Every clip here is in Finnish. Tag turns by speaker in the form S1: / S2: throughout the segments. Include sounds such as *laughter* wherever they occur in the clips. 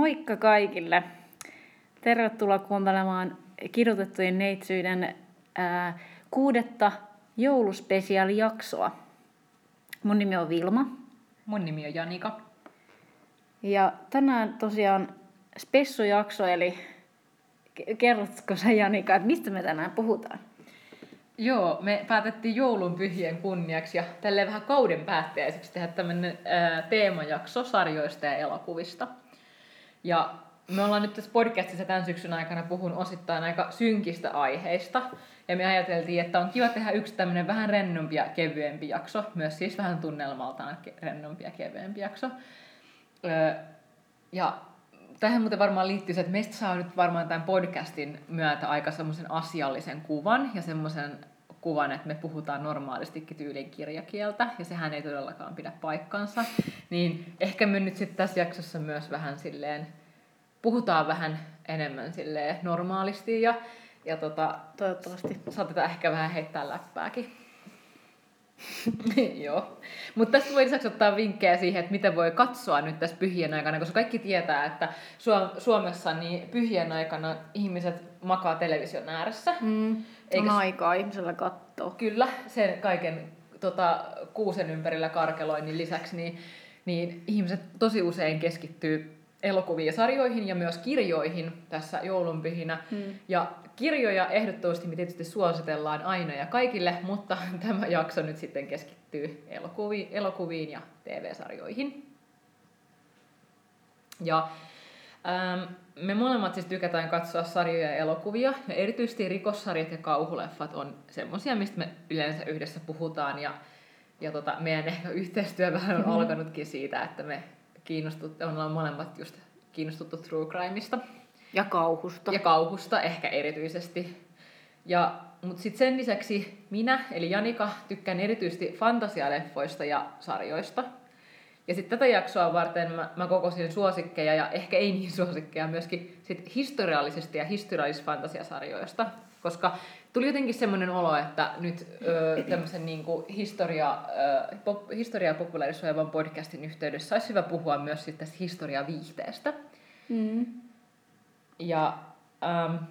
S1: Moikka kaikille! Tervetuloa kuuntelemaan kidutettujen neitsyiden ää, kuudetta jouluspesiaalijaksoa. Mun nimi on Vilma.
S2: Mun nimi on Janika.
S1: Ja tänään tosiaan spessujakso, eli kerrotko sä Janika, että mistä me tänään puhutaan?
S2: Joo, me päätettiin joulun pyhien kunniaksi ja tälleen vähän kauden päättäjäiseksi tehdä tämmöinen teemajakso sarjoista ja elokuvista. Ja me ollaan nyt tässä podcastissa tämän syksyn aikana puhun osittain aika synkistä aiheista. Ja me ajateltiin, että on kiva tehdä yksi tämmöinen vähän rennompi ja kevyempi jakso. Myös siis vähän tunnelmaltaan rennompi ja kevyempi jakso. ja tähän muuten varmaan liittyy se, että meistä saa nyt varmaan tämän podcastin myötä aika semmoisen asiallisen kuvan ja semmoisen kuvan, että me puhutaan normaalistikin tyylin kirjakieltä, ja sehän ei todellakaan pidä paikkansa. Niin ehkä me nyt sitten tässä jaksossa myös vähän silleen, puhutaan vähän enemmän silleen normaalisti, ja, ja tota,
S1: toivottavasti
S2: saatetaan ehkä vähän heittää läppääkin. *laughs* Joo. Mutta tästä voi lisäksi ottaa vinkkejä siihen, että miten voi katsoa nyt tässä pyhien aikana, koska kaikki tietää, että Suomessa niin pyhien aikana ihmiset makaa television ääressä.
S1: Mm. Eikä... On aikaa ihmisellä katsoa.
S2: Kyllä, sen kaiken tota, kuusen ympärillä karkeloinnin lisäksi, niin, niin ihmiset tosi usein keskittyy elokuviin ja sarjoihin ja myös kirjoihin tässä joulunpyhinä. Hmm. Ja kirjoja ehdottomasti me tietysti suositellaan aina ja kaikille, mutta *laughs* tämä jakso nyt sitten keskittyy elokuviin, elokuviin ja TV-sarjoihin. Ja ähm, me molemmat siis tykätään katsoa sarjoja ja elokuvia, ja erityisesti rikossarjat ja kauhuleffat on semmosia, mistä me yleensä yhdessä puhutaan, ja, ja tota, meidän ehkä yhteistyö *laughs* vähän on mm-hmm. alkanutkin siitä, että me kiinnostut, ollaan molemmat just kiinnostuttu true crimeista.
S1: Ja kauhusta.
S2: Ja kauhusta ehkä erityisesti. Ja, mutta sitten sen lisäksi minä, eli Janika, tykkään erityisesti fantasialeffoista ja sarjoista. Ja sitten tätä jaksoa varten mä, mä kokosin suosikkeja ja ehkä ei niin suosikkeja myöskin sit historiallisesti ja historiallis-fantasiasarjoista, koska tuli jotenkin semmoinen olo, että nyt ö, tämmöisen niin kuin historia, ö, pop, historiaa popularisoivan podcastin yhteydessä olisi hyvä puhua myös sitten tästä historiaviihteestä. Mm. Ja ähm,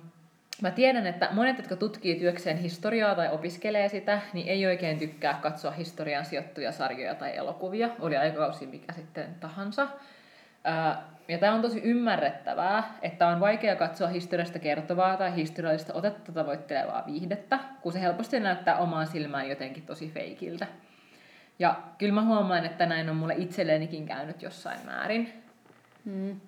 S2: mä tiedän, että monet, jotka tutkii työkseen historiaa tai opiskelee sitä, niin ei oikein tykkää katsoa historian sijoittuja sarjoja tai elokuvia, oli aikakausi mikä sitten tahansa. Ja tämä on tosi ymmärrettävää, että on vaikea katsoa historiasta kertovaa tai historiallista otetta tavoittelevaa viihdettä, kun se helposti näyttää omaan silmään jotenkin tosi feikiltä. Ja kyllä mä huomaan, että näin on mulle itsellenikin käynyt jossain määrin.
S1: Mm.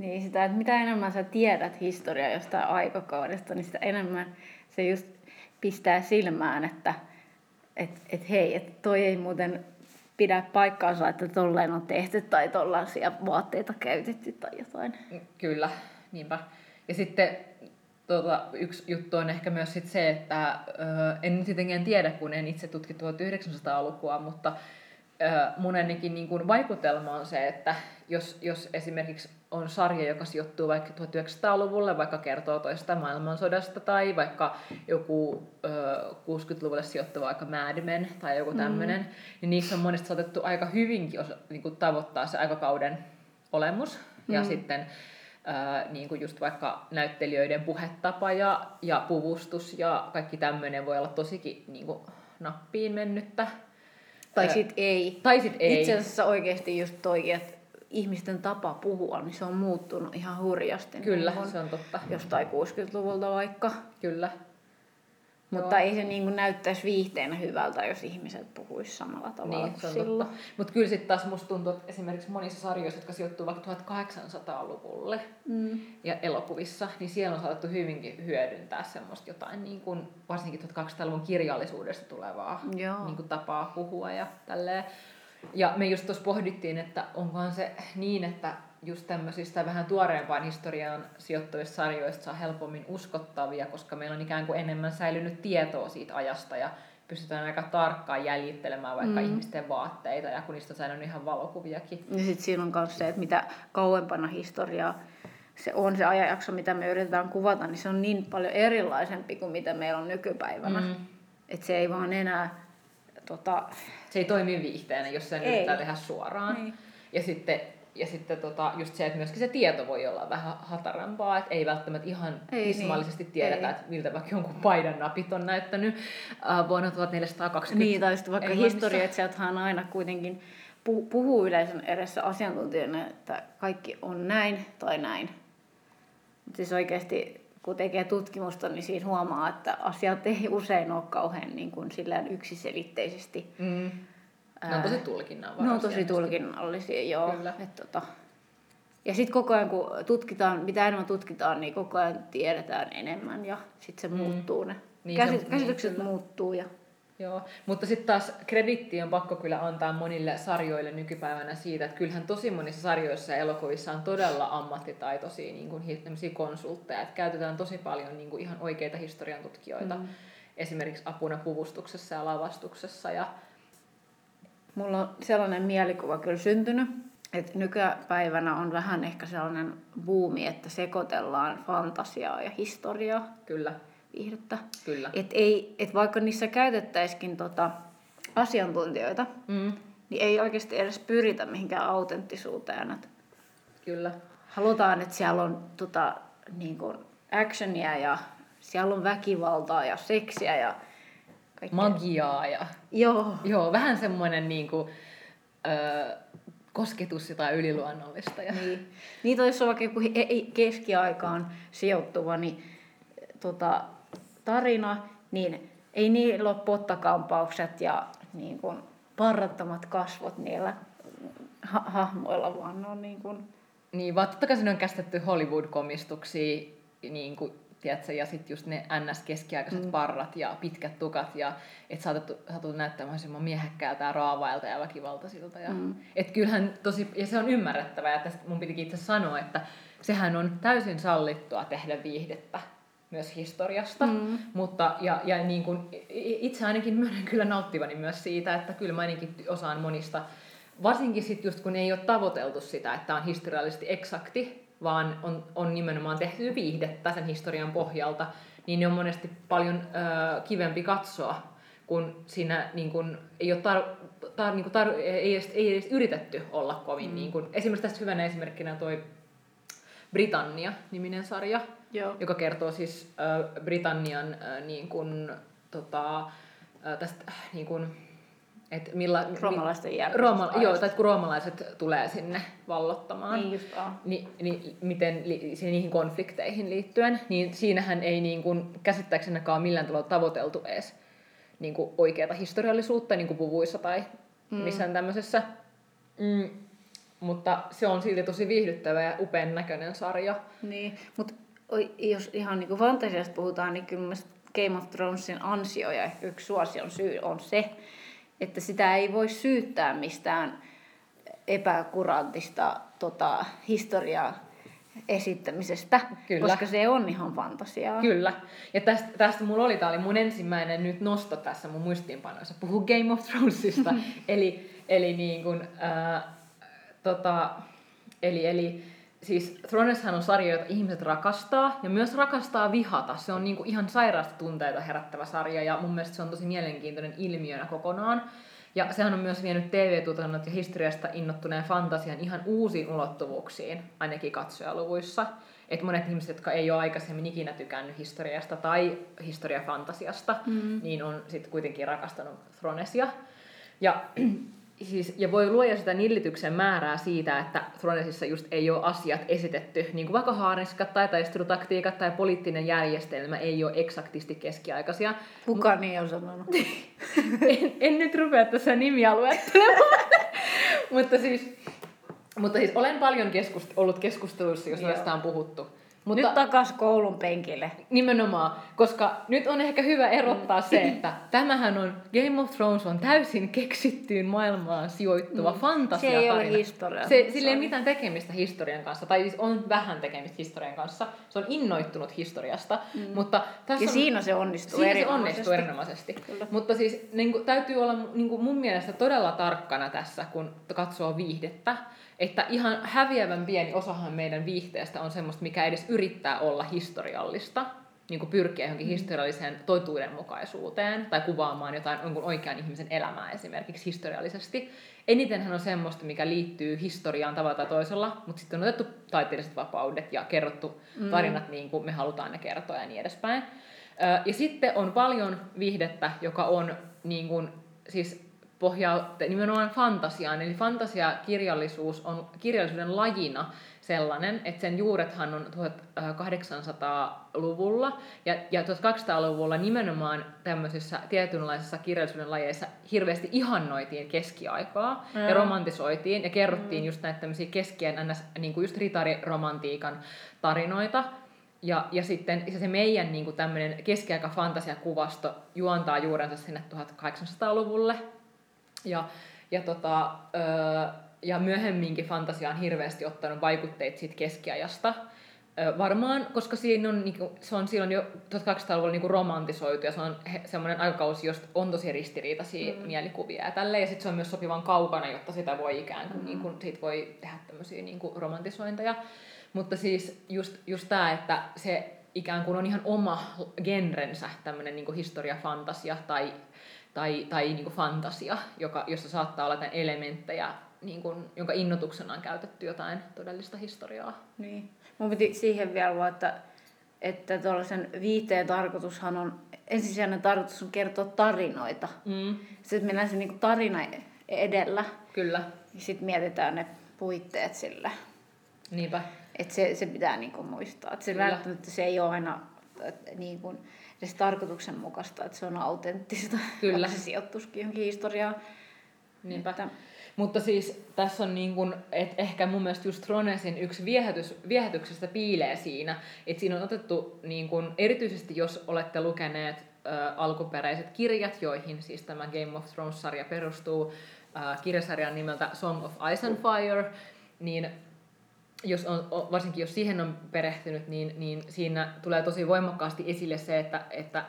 S1: Niin sitä, että mitä enemmän sä tiedät historiaa jostain aikakaudesta, niin sitä enemmän se just pistää silmään, että et, et hei, että toi ei muuten pidä paikkaansa, että tolleen on tehty tai tollaisia vaatteita käytetty tai jotain.
S2: Kyllä, niinpä. Ja sitten tuota, yksi juttu on ehkä myös sit se, että ö, en nyt tietenkään tiedä, kun en itse tutki 1900-lukua, mutta mun ainakin niin kuin vaikutelma on se, että jos, jos esimerkiksi on sarja, joka sijoittuu vaikka 1900-luvulle, vaikka kertoo toista maailmansodasta, tai vaikka joku ö, 60-luvulle sijoittuva vaikka Mad Men tai joku tämmöinen, mm. niin niissä on monesti saatettu aika hyvinkin osa, niin kuin tavoittaa se aikakauden olemus. Mm. Ja sitten ö, niin kuin just vaikka näyttelijöiden puhetapa ja, ja puvustus ja kaikki tämmöinen voi olla tosikin niin kuin nappiin mennyttä.
S1: Tai sit ei.
S2: Tai sit ei.
S1: Itse asiassa oikeasti just toi, että ihmisten tapa puhua, niin se on muuttunut ihan hurjasti.
S2: Kyllä, niin se on totta.
S1: Jostain 60-luvulta vaikka.
S2: Kyllä.
S1: Mutta Joo. ei se niin kuin näyttäisi viihteenä hyvältä, jos ihmiset puhuisivat samalla tavalla niin, kuin silloin.
S2: Mutta kyllä sitten taas musta tuntuu, että esimerkiksi monissa sarjoissa, jotka sijoittuu vaikka 1800-luvulle mm. ja elokuvissa, niin siellä on saatettu hyvinkin hyödyntää semmoista jotain, niin kuin, varsinkin 1200-luvun kirjallisuudesta tulevaa niin kuin tapaa puhua ja tälleen. Ja me just tuossa pohdittiin, että onkohan se niin, että just tämmöisistä vähän tuoreempaan historiaan sijoittuvista sarjoista saa helpommin uskottavia, koska meillä on ikään kuin enemmän säilynyt tietoa siitä ajasta ja pystytään aika tarkkaan jäljittelemään vaikka mm. ihmisten vaatteita ja kun niistä on säilynyt ihan valokuviakin.
S1: Ja sitten siinä on myös se, että mitä kauempana historiaa se on se ajanjakso, mitä me yritetään kuvata, niin se on niin paljon erilaisempi kuin mitä meillä on nykypäivänä. Mm. Että se ei vaan enää tota,
S2: se ei toimi viihteenä, jos sen ei. yrittää tehdä suoraan. Niin. Ja sitten ja sitten tota, just se, että myöskin se tieto voi olla vähän hatarampaa, että ei välttämättä ihan
S1: Ei
S2: tismallisesti
S1: niin.
S2: tiedetä,
S1: Ei.
S2: että miltä vaikka jonkun paidan napit on näyttänyt äh, vuonna 1420.
S1: Niin, tai sitten vaikka historioitsijathan aina kuitenkin pu- puhuu yleisön edessä asiantuntijana, että kaikki on näin tai näin. Mutta siis oikeasti, kun tekee tutkimusta, niin siinä huomaa, että asiat ei usein ole kauhean niin kuin sillään yksiselitteisesti.
S2: Mm. Ne on tosi tulkinnanvaraisia.
S1: Ne on tosi tulkinnallisia, joo.
S2: Kyllä.
S1: Et tota. Ja sitten koko ajan, kun tutkitaan, mitä enemmän tutkitaan, niin koko ajan tiedetään enemmän ja sitten se
S2: Mm.
S1: muuttuu. Ne
S2: Niin,
S1: Käsit-
S2: se niin,
S1: käsitykset
S2: kyllä.
S1: muuttuu ja
S2: Joo, mutta sitten taas kreditti on pakko kyllä antaa monille sarjoille nykypäivänä siitä, että kyllähän tosi monissa sarjoissa ja elokuvissa on todella ammattitaitoisia niin kuin, konsultteja, että käytetään tosi paljon niin kuin, ihan oikeita historian tutkijoita, mm. esimerkiksi apuna puvustuksessa ja lavastuksessa ja
S1: Mulla on sellainen mielikuva kyllä syntynyt, että nykypäivänä on vähän ehkä sellainen buumi, että sekoitellaan fantasiaa ja historiaa,
S2: kyllä,
S1: viihdettä.
S2: kyllä.
S1: Et ei, et vaikka niissä käytettäisikin tota asiantuntijoita,
S2: Mm,
S1: niin ei oikeasti edes pyritä mihinkään autenttisuuteen. Et
S2: kyllä.
S1: halutaan, että siellä on tota, niin kuin actionia ja siellä on väkivaltaa ja seksiä ja kaikkea.
S2: Magiaa ja
S1: Joo.
S2: joo, vähän semmoinen niin kuin, ö, kosketus jotain yliluonnollista. Ja...
S1: Niin. Niitä on vaikka joku keskiaikaan sijoittuva niin, tota, tarina, niin ei niillä ole pottakampaukset ja niin kuin, parrattomat kasvot niillä ha- hahmoilla, vaan ne on niin kuin,
S2: Niin, vaan totta kai on käsitetty Hollywood-komistuksia, niin kuin, tiedätkö, ja sitten just ne NS-keskiaikaiset mm. parrat ja pitkät tukat, ja että saatettu, saatettu näyttää mahdollisimman miehekkäältä ja raavailta ja väkivaltaisilta. Ja, mm. et kyllähän tosi, ja se on ymmärrettävää, ja tästä mun pitikin itse sanoa, että sehän on täysin sallittua tehdä viihdettä myös historiasta, mm. mutta ja, ja niin kuin, i- itse ainakin myönnän kyllä nauttivani myös siitä, että kyllä mä ainakin osaan monista varsinkin sitten just kun ei ole tavoiteltu sitä, että on historiallisesti eksakti, vaan on, on nimenomaan tehty viihdettä sen historian pohjalta, niin ne on monesti paljon ö, kivempi katsoa, kun siinä niin kun, ei, ole tar, tar, niin kun tar, ei, edes, ei edes yritetty olla kovin. Mm. Niin kun, esimerkiksi tästä hyvänä esimerkkinä toi Britannia-niminen sarja,
S1: Joo.
S2: joka kertoo siis äh, Britannian äh, niin kun, tota, äh, tästä niin kun, et milla,
S1: Roomalaisten jälkeisestä
S2: Rooma, joo, tai kun roomalaiset tulee sinne vallottamaan,
S1: Niin just,
S2: niin, niin miten li, niihin konflikteihin liittyen, niin siinähän ei niin kuin, käsittääksenäkaan millään tavalla tavoiteltu edes niin kuin oikeata historiallisuutta niin kuin puvuissa tai mm. missään tämmöisessä. Mm, mutta se on silti tosi viihdyttävä ja upean näköinen sarja.
S1: Niin, mutta jos ihan niinku fantasiasta puhutaan, niin kyllä Game of Thronesin ansio ja yksi suosion syy on se, että sitä ei voi syyttää mistään epäkurantista tota, historiaa esittämisestä,
S2: Kyllä.
S1: koska se on ihan fantasiaa.
S2: Kyllä. Ja tästä, tästä mulla oli, tää oli mun ensimmäinen nyt nosto tässä mun muistiinpanoissa, puhu Game of Thronesista. *laughs* eli, eli niin kun, ää, tota, eli, eli siis Throneshan on sarja, jota ihmiset rakastaa ja myös rakastaa vihata. Se on niinku ihan sairaasti tunteita herättävä sarja ja mun mielestä se on tosi mielenkiintoinen ilmiönä kokonaan. Ja sehän on myös vienyt TV-tutannot ja historiasta innottuneen fantasian ihan uusiin ulottuvuuksiin, ainakin katsojaluvuissa. Että monet ihmiset, jotka ei ole aikaisemmin ikinä tykännyt historiasta tai historiafantasiasta, mm. niin on sitten kuitenkin rakastanut Thronesia. Ja, siis, ja voi luoda sitä nillityksen määrää siitä, että Thronesissa just ei ole asiat esitetty, niin kuin vaikka haariskat tai taistelutaktiikat tai poliittinen järjestelmä ei ole eksaktisti keskiaikaisia.
S1: Kuka niin on sanonut? *laughs*
S2: en, en nyt rupea tässä nimiä luettelemaan. *laughs* mutta, siis, mutta siis olen paljon keskust- ollut keskusteluissa, jos tästä on puhuttu.
S1: Mutta... Nyt takas koulun penkille.
S2: nimenomaan, koska nyt on ehkä hyvä erottaa se, *laughs* että tämähän on, Game of Thrones on täysin keksittyyn maailmaan sijoittuva mm. fantasia
S1: Se ei ole historia.
S2: Se, sillä ei ole mitään tekemistä historian kanssa, tai siis on vähän tekemistä historian kanssa. Se on innoittunut historiasta, mm. mutta tässä
S1: Ja
S2: on,
S1: siinä se onnistuu
S2: Siinä se
S1: erinomaisesti.
S2: onnistuu erinomaisesti.
S1: Kyllä.
S2: Mutta siis niin kuin, täytyy olla niin kuin mun mielestä todella tarkkana tässä, kun katsoo viihdettä. Että ihan häviävän pieni osahan meidän viihteestä on semmoista, mikä edes yrittää olla historiallista. niin kuin pyrkiä johonkin mm. historialliseen totuudenmukaisuuteen tai kuvaamaan jotain jonkun oikean ihmisen elämää esimerkiksi historiallisesti. Enitenhän on semmoista, mikä liittyy historiaan tavalla tai toisella, mutta sitten on otettu taiteelliset vapaudet ja kerrottu mm. tarinat niin kuin me halutaan ne kertoa ja niin edespäin. Ja sitten on paljon viihdettä, joka on niin kuin, siis pohjaa nimenomaan fantasiaan. Eli fantasiakirjallisuus on kirjallisuuden lajina sellainen, että sen juurethan on 1800-luvulla ja, ja 1200-luvulla nimenomaan tämmöisissä tietynlaisissa kirjallisuuden lajeissa hirveästi ihannoitiin keskiaikaa mm. ja romantisoitiin ja kerrottiin mm. just näitä tämmöisiä keskien ns, niin kuin just ritariromantiikan tarinoita. Ja, ja sitten se meidän niin kuin tämmöinen keskiaika fantasiakuvasto juontaa juurensa sinne 1800-luvulle. Ja, ja tota, öö, ja myöhemminkin fantasia on hirveästi ottanut vaikutteet siitä keskiajasta. Varmaan, koska siinä on, niinku, se on silloin jo 1200-luvulla niinku romantisoitu ja se on semmoinen aikakausi, josta on tosi ristiriitaisia mm. mielikuvia ja tälleen. Ja sitten se on myös sopivan kaukana, jotta sitä voi ikään kuin, mm. niinku, siitä voi tehdä tämmöisiä niinku, romantisointeja. Mutta siis just, just tämä, että se ikään kuin on ihan oma genrensä, tämmöinen niinku historiafantasia tai, tai, tai niinku fantasia, joka, jossa saattaa olla elementtejä niin kuin, jonka innotuksena on käytetty jotain todellista historiaa.
S1: Niin. Mun piti siihen vielä vaan, että, että tuollaisen viiteen tarkoitushan on, ensisijainen tarkoitus on kertoa tarinoita. Mm. Sitten mennään se niin tarina edellä.
S2: Kyllä.
S1: Ja sitten mietitään ne puitteet sillä.
S2: Niinpä.
S1: Että se, se pitää niin kuin muistaa. Että se välttämättä se ei ole aina niin kuin, edes tarkoituksenmukaista, että se on autenttista.
S2: Kyllä.
S1: se sijoittuisikin johonkin historiaan.
S2: Niinpä. Että, mutta siis tässä on niin kuin, että ehkä mun mielestä just Tronesin yksi viehätys, viehätyksestä piilee siinä, että siinä on otettu niin kuin, erityisesti jos olette lukeneet ä, alkuperäiset kirjat, joihin siis tämä Game of Thrones-sarja perustuu, ä, kirjasarjan nimeltä Song of Ice and Fire, niin jos on, varsinkin jos siihen on perehtynyt, niin, niin siinä tulee tosi voimakkaasti esille se, että, että ä,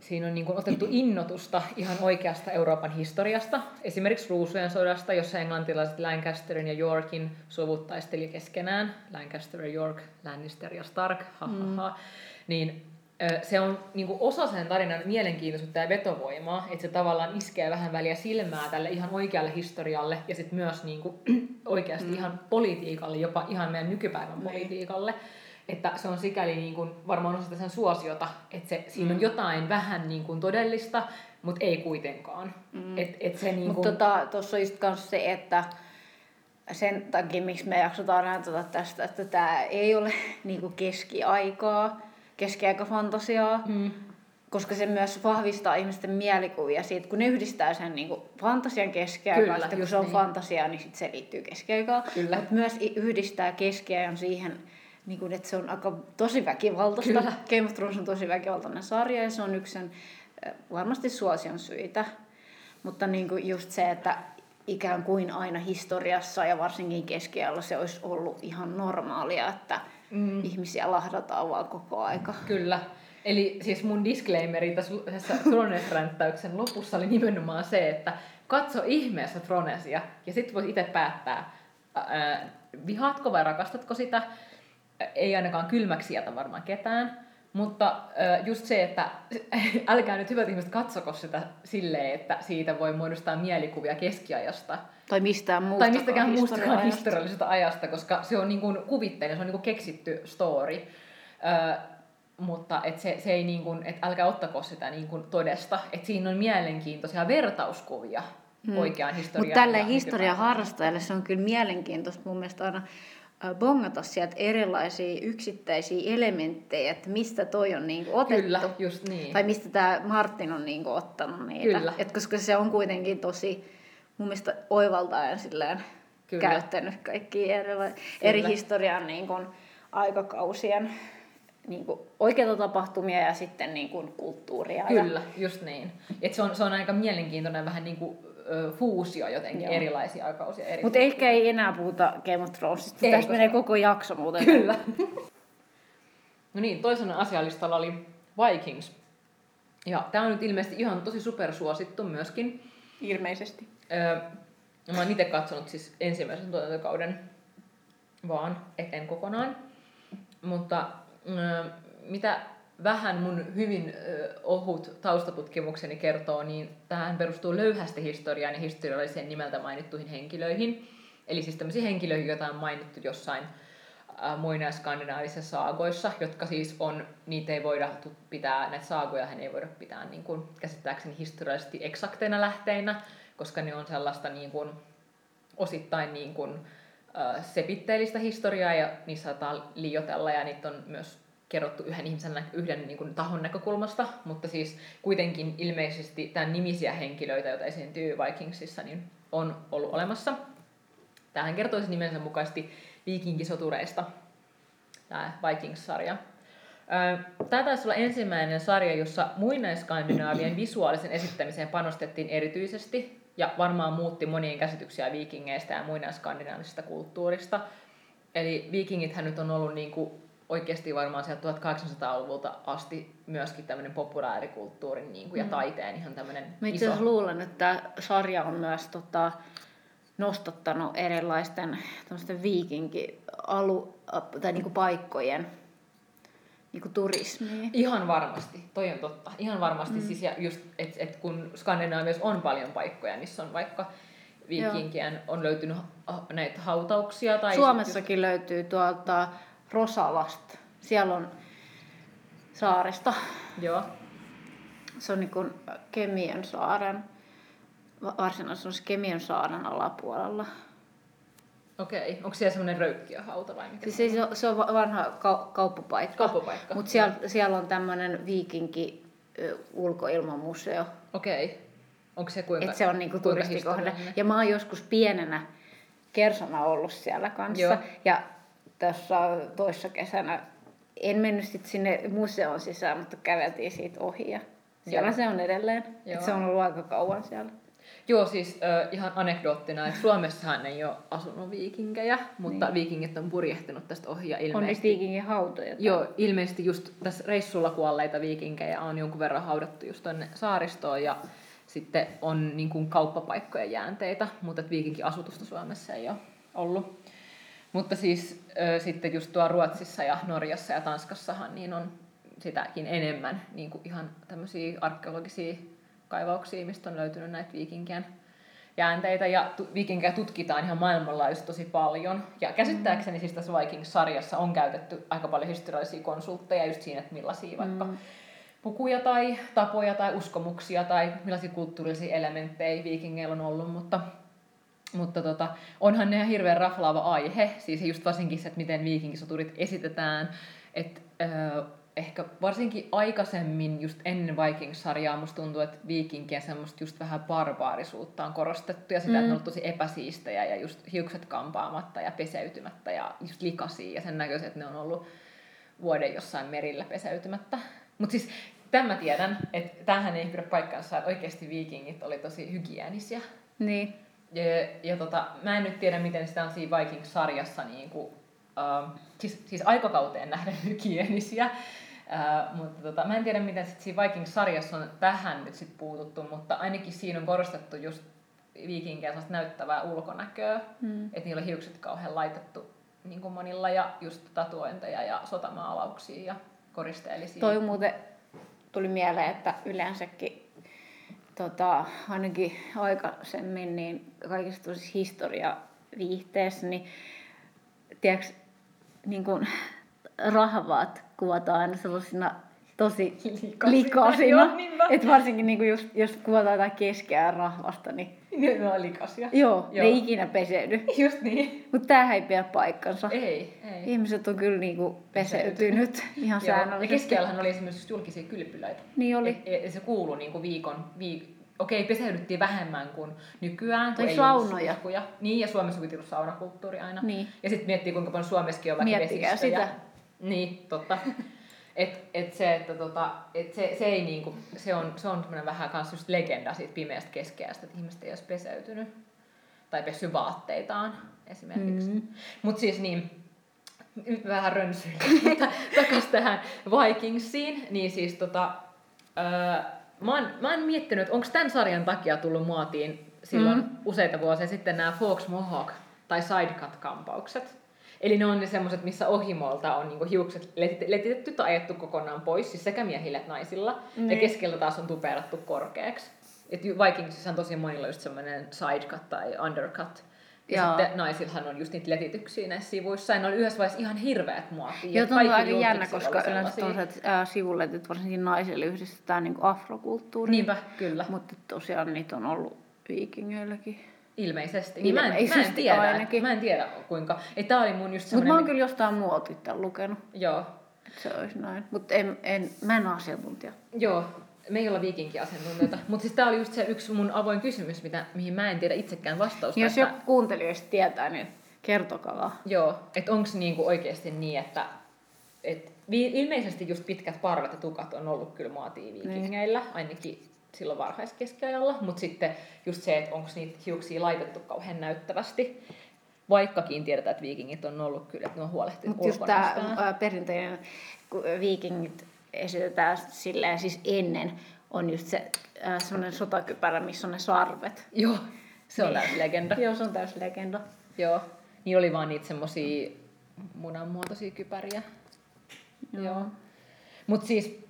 S2: siinä on niin kuin otettu innotusta ihan oikeasta Euroopan historiasta. Esimerkiksi Ruusujen sodasta, jossa englantilaiset Lancasterin ja Yorkin suvut taisteli keskenään. Lancaster ja York, Lannister ja Stark, ha, ha, ha. Mm. Niin se on niin kuin osa sen tarinan mielenkiintoisuutta ja vetovoimaa, että se tavallaan iskee vähän väliä silmää tälle ihan oikealle historialle ja sitten myös niin kuin, *clears throat* oikeasti mm. ihan politiikalle, jopa ihan meidän nykypäivän mm. politiikalle että se on sikäli niin kuin varmaan osa sen suosiota, että se, siinä on mm. jotain vähän niin kuin todellista, mutta ei kuitenkaan. Mm. Et, et se niin
S1: kuin... Mutta tuossa on just myös se, että sen takia, miksi me jaksotaan näyttää tästä, että tämä ei ole *laughs* niin kuin keskiaikaa, keskiaikafantasiaa, mm. koska se myös vahvistaa ihmisten mielikuvia siitä, kun ne yhdistää sen niin kuin fantasian keskiaikaan, sitten kun se on niin. fantasiaa, niin sit se liittyy keskiaikaan. Mutta myös yhdistää keskiajan siihen niin kuin, että se on aika tosi väkivaltaista. Kyllä. *laughs* Game of Thrones on tosi väkivaltainen sarja ja se on yksi sen varmasti suosion syitä. Mutta niin kuin just se, että ikään kuin aina historiassa ja varsinkin keskiajalla se olisi ollut ihan normaalia, että mm. ihmisiä lahdataan vaan koko aika.
S2: Kyllä. Eli siis mun disclaimeri tässä, Thrones-ränttäyksen lopussa oli nimenomaan se, että katso ihmeessä Thronesia ja sitten voit itse päättää, ää, vihaatko vai rakastatko sitä ei ainakaan kylmäksi jätä varmaan ketään, mutta just se, että *laughs* älkää nyt hyvät ihmiset katsoko sitä silleen, että siitä voi muodostaa mielikuvia keskiajasta.
S1: Tai mistään muusta Tai
S2: mistäkään muustakaan historiallisesta ajasta, koska se on niin kuin kuvitteinen, se on niin kuin keksitty story. Ö, mutta et se, se ei niin kuin, et älkää ottako sitä niin kuin todesta. Et siinä on mielenkiintoisia vertauskuvia hmm. oikeaan historiaan.
S1: Mutta tälle historian harrastajalle se on kyllä mielenkiintoista mun mielestä aina bongata sieltä erilaisia yksittäisiä elementtejä, että mistä toi on niinku otettu.
S2: Kyllä, just niin.
S1: Tai mistä tämä Martin on niinku ottanut niitä. Kyllä. Et koska se on kuitenkin tosi mun mielestä oivaltaen silleen Kyllä. käyttänyt kaikki erila- eri historian niinku aikakausien niinku oikeita tapahtumia ja sitten niinku kulttuuria.
S2: Kyllä, ja... just niin. Et se, on, se on aika mielenkiintoinen vähän niin fuusio jotenkin Joo. erilaisia aikausia. Eri
S1: Mutta ehkä ei enää puhuta Game of Thronesista. Ei, Tässä koska... menee koko jakso muuten.
S2: Kyllä. *laughs* no niin, toisena asialistalla oli Vikings. Ja tämä on nyt ilmeisesti ihan tosi supersuosittu myöskin.
S1: Ilmeisesti.
S2: Öö, mä oon itse katsonut siis ensimmäisen tuotantokauden vaan, eten kokonaan. Mutta öö, mitä vähän mun hyvin ohut taustatutkimukseni kertoo, niin tähän perustuu löyhästi historiaan ja historialliseen nimeltä mainittuihin henkilöihin. Eli siis tämmöisiä henkilöihin, joita on mainittu jossain muinaisskandinaavisissa saagoissa, jotka siis on, niitä ei voida pitää, näitä saagoja hän ei voida pitää niin kuin, käsittääkseni historiallisesti eksakteina lähteinä, koska ne on sellaista niin kuin, osittain niin kuin, sepitteellistä historiaa ja niissä saattaa liioitella ja niitä on myös kerrottu yhden ihmisen yhden niin kuin, tahon näkökulmasta, mutta siis kuitenkin ilmeisesti tämän nimisiä henkilöitä, joita esiintyy Vikingsissa, niin on ollut olemassa. Tähän kertoisi nimensä mukaisesti viikinkisotureista, tämä Vikings-sarja. Tämä taisi olla ensimmäinen sarja, jossa muinaiskandinaavien visuaalisen esittämiseen panostettiin erityisesti ja varmaan muutti monien käsityksiä viikingeistä ja muinaiskandinaavisesta kulttuurista. Eli viikingithän nyt on ollut niin kuin oikeasti varmaan sieltä 1800-luvulta asti myöskin tämmöinen populaarikulttuurin niin kuin, ja mm. taiteen ihan tämmöinen
S1: Mä itse asiassa luulen, että tämä sarja on myös tota, nostattanut erilaisten viikinki alu, tai niin kuin paikkojen niin kuin turismia.
S2: Ihan varmasti, toi on totta. Ihan varmasti, mm. siis ja just, että et kun Skandinaaviassa on paljon paikkoja, missä on vaikka viikinkien, on löytynyt näitä hautauksia. Tai
S1: Suomessakin just... löytyy tuolta Rosalasta. Siellä on saarista.
S2: Joo.
S1: Se on niin kuin Kemiön saaren varsinaisessa Kemion saaren alapuolella.
S2: Okei, onko siellä semmoinen röykkiöhauta vai mikä?
S1: Siis se, on, se on vanha ka- kauppapaikka.
S2: Kauppapaikka.
S1: Mutta siellä, siellä on tämmöinen viikinki ulkoilmamuseo.
S2: Okei. Onko se kuinka
S1: Et se on niinku turistikohde. Ja mä oon joskus pienenä kersona ollut siellä kanssa. Joo. Ja tässä toissa kesänä en mennyt sit sinne museon sisään, mutta käveltiin siitä ohi. Ja siellä Joo. se on edelleen. Et se on ollut aika kauan siellä.
S2: Joo, siis äh, ihan anekdoottina, että Suomessahan ei ole asunut viikinkejä, mutta niin. viikingit on purjehtinut tästä ohi ja ilmeisesti...
S1: On viikingin hautoja?
S2: Joo, ilmeisesti just tässä reissulla kuolleita viikinkejä on jonkun verran haudattu just tonne saaristoon ja sitten on niin kuin kauppapaikkojen jäänteitä, mutta viikinkin asutusta Suomessa ei ole ollut. Mutta siis äh, sitten just tuo Ruotsissa ja Norjassa ja Tanskassahan niin on sitäkin enemmän niin kuin ihan tämmöisiä arkeologisia kaivauksia, mistä on löytynyt näitä viikinkien jäänteitä. Ja tu- viikinkejä tutkitaan ihan maailmanlaajuisesti tosi paljon. Ja käsittääkseni mm. siis tässä Vikings-sarjassa on käytetty aika paljon historiallisia konsultteja just siinä, että millaisia vaikka mm. pukuja tai tapoja tai uskomuksia tai millaisia kulttuurisia elementtejä viikingeillä on ollut, mutta mutta tota, onhan ne ihan hirveän raflaava aihe, siis just varsinkin se, että miten viikinkisoturit esitetään, että öö, ehkä varsinkin aikaisemmin, just ennen Vikings-sarjaa, musta tuntuu, että viikinkien semmoista just vähän barbaarisuutta on korostettu ja sitä, mm. että ne on tosi epäsiistejä ja just hiukset kampaamatta ja peseytymättä ja just likaisia ja sen näköiset, että ne on ollut vuoden jossain merillä peseytymättä. Mutta siis tämän mä tiedän, että tämähän ei pidä paikkaansa, että oikeasti viikingit oli tosi hygienisiä.
S1: Niin.
S2: Ja, ja tota, mä en nyt tiedä, miten sitä on siinä Vikings-sarjassa niin kuin, uh, siis, siis aikakauteen nähden *laughs* hygienisiä, Uh, mutta tota, mä en tiedä, miten sit siinä Vikings-sarjassa on tähän nyt sit puututtu, mutta ainakin siinä on korostettu just viikinkien näyttävää ulkonäköä, mm. että niillä on hiukset kauhean laitettu niin kuin monilla ja just tatuointeja ja sotamaalauksia ja koristeellisia.
S1: Toi muuten tuli mieleen, että yleensäkin tota, ainakin aikaisemmin niin kaikissa historia viihteessä, niin tiedätkö, niin kuin rahvaat kuvataan aina sellaisina tosi likaisina. että varsinkin niin just, jos kuvataan jotain keskeää rahvasta, niin...
S2: Ne on likaisia.
S1: Joo, Joo. ne ei ikinä peseydy.
S2: Just niin.
S1: Mutta tämähän ei pidä paikkansa.
S2: Ei, ei.
S1: Ihmiset on kyllä niinku peseytynyt ihan säännöllisesti.
S2: Ja keskellähän oli esimerkiksi julkisia kylpylöitä.
S1: Niin oli.
S2: Et, et se kuului niinku viikon, viik- okei, peseydyttiin vähemmän kuin nykyään. Tai
S1: saunoja.
S2: Niin, ja Suomessa on saunakulttuuri aina.
S1: Niin.
S2: Ja sitten miettii, kuinka paljon Suomessakin on väki
S1: sitä.
S2: Niin, totta. Et, et se, että tota, et se, se, ei niinku, se on, se on semmoinen vähän kans just legenda siitä pimeästä keskeästä, että ihmiset ei olisi peseytynyt tai pessy vaatteitaan esimerkiksi. Mm-hmm. Mutta siis niin, nyt vähän rönsyyn, mutta *laughs* takaisin tähän Vikingsiin, niin siis tota, öö, mä, oon, mä oon miettinyt, onko tämän sarjan takia tullut muotiin silloin mm. useita vuosia sitten nämä Fox Mohawk tai Sidecut-kampaukset. Eli ne on ne semmoiset, missä ohimolta on niinku hiukset letitetty tai ajettu kokonaan pois, siis sekä miehillä että naisilla. Niin. Ja keskellä taas on tuperattu korkeaksi. Et Vikingsissa on tosi monilla just semmoinen sidecut tai undercut. Ja Joo. sitten naisillahan on just niitä letityksiä näissä sivuissa. Ja ne oli yhdessä vaiheessa ihan hirveät muotia.
S1: Joo, tuntuu aika jännä, koska yleensä tuollaiset äh, sivuletit varsinkin naisille yhdistetään niin afrokulttuuriin.
S2: Niinpä, kyllä.
S1: Mutta tosiaan niitä on ollut viikingeilläkin.
S2: Ilmeisesti. Niin Ilmeisesti mä en, mä en tiedä, ainakin. Mä en tiedä kuinka. Ei, tää oli mun just
S1: semmoinen... Mutta mä oon kyllä jostain muotilta lukenut.
S2: Joo.
S1: Että se olisi näin. Mutta en, en, mä en ole asiantuntija.
S2: Joo, me ei olla viikinkiasiantuntijoita. *laughs* Mutta siis tämä oli just se yksi mun avoin kysymys, mitä, mihin mä en tiedä itsekään vastausta.
S1: Jos joku kuuntelijoista tietää, niin kertokaa
S2: Joo, että onko niinku oikeasti niin, että et ilmeisesti just pitkät parvet ja tukat on ollut kyllä muotia viikingeillä, niin. ainakin silloin varhaiskeskiajalla, mutta sitten just se, että onko niitä hiuksia laitettu kauhean näyttävästi, vaikkakin tiedetään, että viikingit on ollut kyllä, että ne on huolehtinut
S1: Mutta just tämä perinteinen, kun viikingit esitetään silleen siis ennen, on just se äh, semmoinen sotakypärä, missä on ne sarvet.
S2: Joo, se on niin. täys legenda.
S1: Joo, se on täys legenda.
S2: Joo, niin oli vaan niitä semmosia munanmuotoisia kypäriä. Joo. Joo. Mutta siis,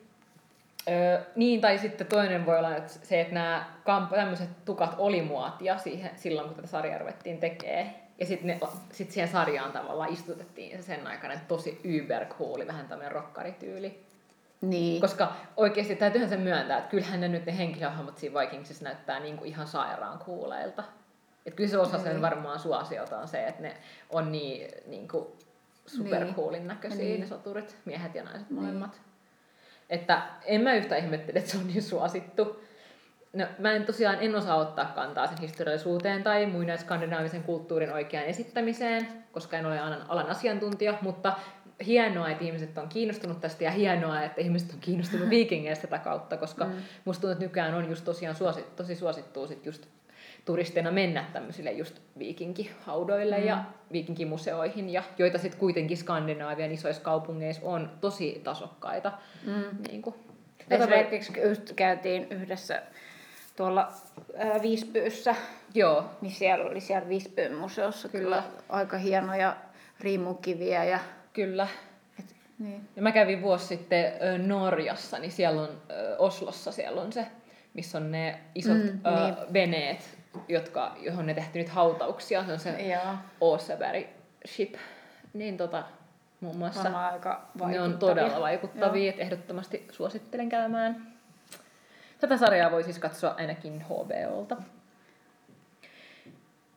S2: ö, niin tai sitten toinen voi olla että se, että nämä kamp- tämmöiset tukat oli muotia siihen, silloin, kun tätä sarjaa ruvettiin tekemään. Ja sitten sit siihen sarjaan tavallaan istutettiin sen aikainen tosi cool, vähän tämmöinen rokkarityyli.
S1: Niin.
S2: Koska oikeasti täytyyhän se myöntää, että kyllähän ne nyt ne henkilöhahmot siinä Vikingsissa näyttää niin kuin ihan sairaan kuuleilta. Että kyllä se osa sen niin. varmaan suosiota on se, että ne on niin, niin kuin supercoolin näköisiä niin. ne soturit, miehet ja naiset niin. Että en mä yhtä ihmettele, että se on niin suosittu. No, mä en tosiaan en osaa ottaa kantaa sen historiallisuuteen tai muinaisen skandinaavisen kulttuurin oikeaan esittämiseen, koska en ole alan asiantuntija, mutta hienoa, että ihmiset on kiinnostunut tästä ja hienoa, että ihmiset on kiinnostunut *laughs* viikingeistä tätä kautta, koska mm. musta tuntuu, että nykyään on just tosiaan suosi, tosi suosittua sit just turisteina mennä tämmöisille just viikinkihaudoille mm. ja viikinkimuseoihin, ja joita sitten kuitenkin Skandinaavian isoissa kaupungeissa on tosi tasokkaita.
S1: Mm. Niin kuin. Esimerkiksi just käytiin yhdessä tuolla ää, Visbyssä,
S2: Joo.
S1: niin siellä oli siellä Visbyn museossa kyllä, kyllä aika hienoja riimukiviä ja
S2: Kyllä. Et, niin. Ja mä kävin vuosi sitten Norjassa, niin siellä on Oslossa siellä on se, missä on ne isot mm, ö, niin. veneet, jotka, johon ne tehty nyt hautauksia. Se on se Oseberg ship. Niin tota, muun muassa.
S1: On aika
S2: ne on todella vaikuttavia, että ehdottomasti suosittelen käymään. Tätä sarjaa voi siis katsoa ainakin HBOlta.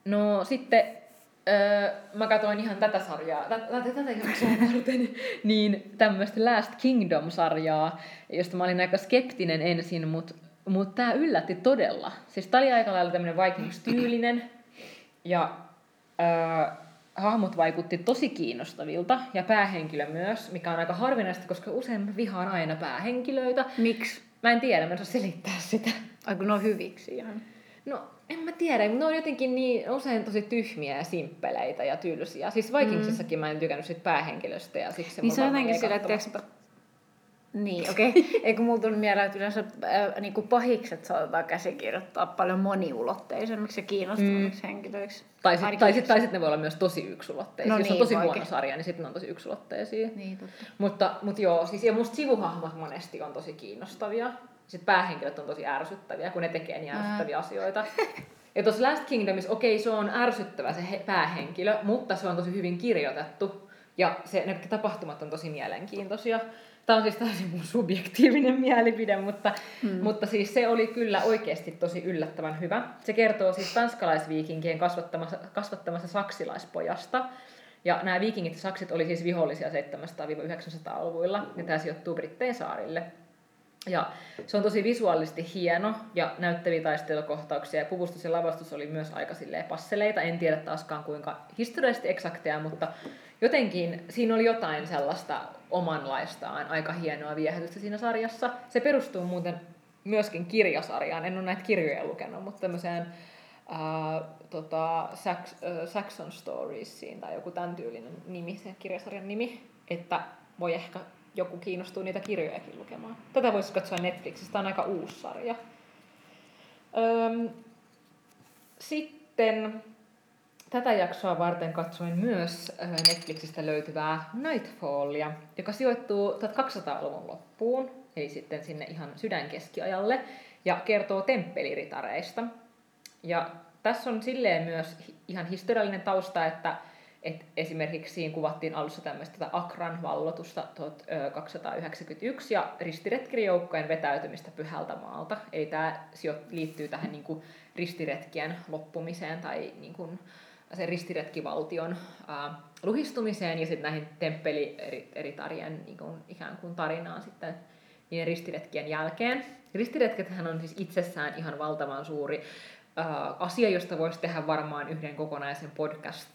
S2: No sitten Öö, mä katsoin ihan tätä sarjaa, tätä, tätä jaksoa varten, niin tämmöistä Last Kingdom-sarjaa, josta mä olin aika skeptinen ensin, mutta mut tää yllätti todella. Siis tää oli aika lailla tämmönen Vikings-tyylinen, ja öö, hahmot vaikutti tosi kiinnostavilta, ja päähenkilö myös, mikä on aika harvinaista, koska usein mä vihaan aina päähenkilöitä.
S1: Miksi?
S2: Mä en tiedä, mä en osaa selittää sitä.
S1: Ai kun ne on hyviksi ihan.
S2: No en mä tiedä, ne on jotenkin niin usein tosi tyhmiä ja simppeleitä ja tylsiä. Siis Vikingsissakin mm. mä en tykännyt sit päähenkilöstä ja siksi
S1: niin se on jotenkin sillä, että niin, okei. Okay. *laughs* Eikö mulla tullut mieleen, että yleensä äh, niin kuin pahikset saatetaan käsikirjoittaa paljon moniulotteisemmiksi ja kiinnostaviksi mm. henkilöiksi.
S2: Tai sitten tai sit, tai sit ne voi olla myös tosi yksulotteisia. No Jos niin, on tosi voikin. huono sarja, niin sitten ne on tosi yksulotteisia.
S1: Niin, totta.
S2: Mutta, mutta joo, siis, ja musta sivuhahmot monesti on tosi kiinnostavia. Sitten päähenkilöt on tosi ärsyttäviä, kun ne tekee niin ärsyttäviä Ää. asioita. Ja tuossa Last Kingdomissa, okei, okay, se on ärsyttävä se he, päähenkilö, mutta se on tosi hyvin kirjoitettu. Ja se, ne tapahtumat on tosi mielenkiintoisia. Tämä on siis täysin mun subjektiivinen mielipide, mutta, hmm. mutta siis se oli kyllä oikeasti tosi yllättävän hyvä. Se kertoo siis tanskalaisviikinkien kasvattamassa, kasvattamassa saksilaispojasta. Ja nämä viikingit ja saksit oli siis vihollisia 700-900-luvuilla, ja tämä sijoittuu Brittein saarille. Ja se on tosi visuaalisesti hieno ja näyttäviä taistelukohtauksia ja puvustus ja lavastus oli myös aika passeleita. En tiedä taaskaan kuinka historiallisesti eksakteja, mutta jotenkin siinä oli jotain sellaista omanlaistaan aika hienoa viehätystä siinä sarjassa. Se perustuu muuten myöskin kirjasarjaan. En ole näitä kirjoja lukenut, mutta tämmöiseen ää, tota, Sax, äh, Saxon Storiesiin tai joku tämän tyylinen nimi, sen kirjasarjan nimi, että voi ehkä joku kiinnostuu niitä kirjojakin lukemaan. Tätä voisi katsoa Netflixistä, tämä on aika uusi sarja. Öm, sitten tätä jaksoa varten katsoin myös Netflixistä löytyvää Nightfallia, joka sijoittuu 1200-luvun loppuun, eli sitten sinne ihan sydänkeskiajalle, ja kertoo temppeliritareista. Ja tässä on silleen myös ihan historiallinen tausta, että et esimerkiksi siinä kuvattiin alussa tämmöistä Akran vallotusta 1291 ja ristiretkijoukkojen vetäytymistä Pyhältä maalta. Eli tämä liittyy tähän niin kuin ristiretkien loppumiseen tai niin kuin sen ristiretkivaltion ää, luhistumiseen ja sitten näihin temppelieritarien niin kuin, ikään kuin tarinaan sitten niiden ristiretkien jälkeen. Ristiretkethän on siis itsessään ihan valtavan suuri ää, asia, josta voisi tehdä varmaan yhden kokonaisen podcast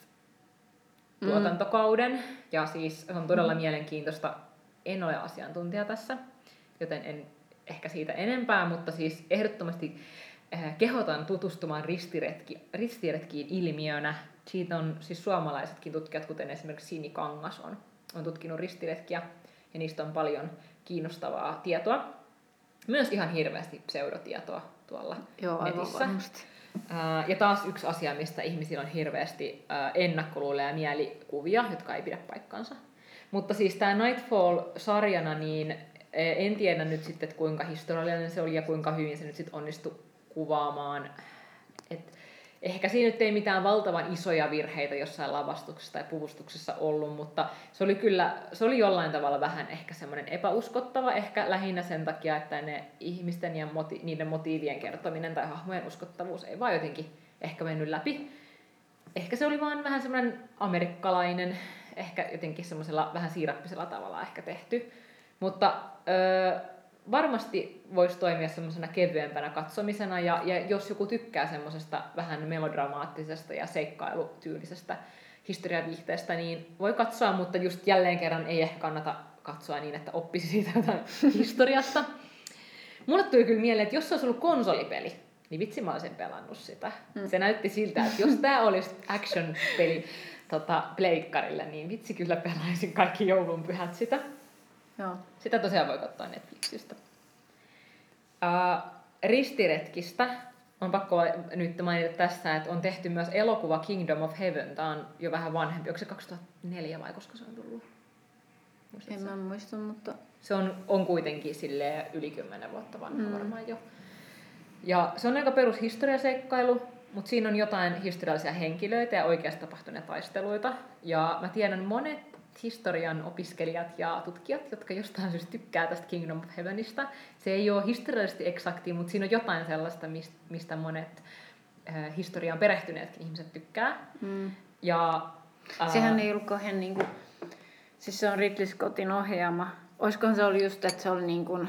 S2: tuotantokauden. Mm. Ja siis on todella mm. mielenkiintoista. En ole asiantuntija tässä, joten en ehkä siitä enempää, mutta siis ehdottomasti äh, kehotan tutustumaan ristiretki, ristiretkiin ilmiönä. Siitä on siis suomalaisetkin tutkijat, kuten esimerkiksi Sini Kangas on, on tutkinut ristiretkiä, ja niistä on paljon kiinnostavaa tietoa. Myös ihan hirveästi pseudotietoa tuolla
S1: Joo,
S2: netissä.
S1: Varmasti.
S2: Ja taas yksi asia, mistä ihmisillä on hirveästi ennakkoluuleja ja mielikuvia, jotka ei pidä paikkansa. Mutta siis tämä Nightfall-sarjana, niin en tiedä nyt sitten, että kuinka historiallinen se oli ja kuinka hyvin se nyt sitten onnistui kuvaamaan. Et ehkä siinä nyt ei mitään valtavan isoja virheitä jossain lavastuksessa tai puvustuksessa ollut, mutta se oli kyllä, se oli jollain tavalla vähän ehkä semmoinen epäuskottava, ehkä lähinnä sen takia, että ne ihmisten ja moti, niiden motiivien kertominen tai hahmojen uskottavuus ei vaan jotenkin ehkä mennyt läpi. Ehkä se oli vaan vähän semmoinen amerikkalainen, ehkä jotenkin semmoisella vähän siirappisella tavalla ehkä tehty. Mutta öö, varmasti voisi toimia semmoisena kevyempänä katsomisena, ja, ja jos joku tykkää semmoisesta vähän melodramaattisesta ja seikkailutyylisestä historiaviihteestä, niin voi katsoa, mutta just jälleen kerran ei ehkä kannata katsoa niin, että oppisi siitä jotain *laughs* historiasta. Mulle tuli kyllä mieleen, että jos se olisi ollut konsolipeli, niin vitsi mä olisin pelannut sitä. Mm. Se näytti siltä, että jos tämä olisi action-peli tota, pleikkarille, niin vitsi kyllä pelaisin kaikki joulunpyhät sitä.
S1: Joo.
S2: Sitä tosiaan voi katsoa Netflixistä. Uh, ristiretkistä on pakko nyt mainita tässä, että on tehty myös elokuva Kingdom of Heaven. Tämä on jo vähän vanhempi. Onko se 2004 vai koska se on tullut?
S1: Muistatko? En mä muista, mutta...
S2: Se on, on kuitenkin sille yli 10 vuotta vanha mm. varmaan jo. Ja se on aika perus historiaseikkailu, mutta siinä on jotain historiallisia henkilöitä ja oikeasti tapahtuneita taisteluita. Ja mä tiedän monet historian opiskelijat ja tutkijat, jotka jostain syystä tykkää tästä Kingdom of Heavenista. Se ei ole historiallisesti eksakti, mutta siinä on jotain sellaista, mistä monet äh, historiaan perehtyneetkin ihmiset tykkää.
S1: Mm.
S2: Ja,
S1: äh, Sehän ei ollut kauhean niin kuin, siis se on Ridley Scottin ohjaama. Olisikohan se oli just, että se oli niin kuin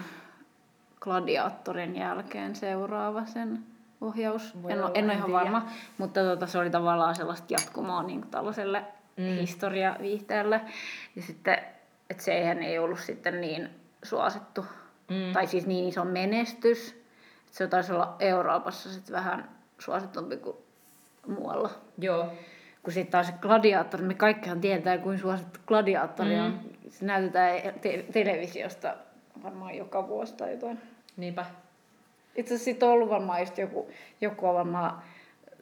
S1: Gladiatorin jälkeen seuraava sen ohjaus. Voi en, olla, en ole ihan varma, mutta tota, se oli tavallaan sellaista jatkumoa niin kuin tällaiselle mm. historiaviihteelle. Ja sitten, että sehän ei ollut sitten niin suosittu, mm. tai siis niin iso menestys. Että se taisi olla Euroopassa sitten vähän suositumpi kuin muualla.
S2: Joo.
S1: Kun sitten taas gladiaattori, me kaikkihan tietää, kuin suosittu gladiaattori mm. on. Se näytetään te- televisiosta varmaan joka vuosi tai jotain.
S2: Niinpä.
S1: Itse asiassa on ollut varmaan just joku, joku on varmaan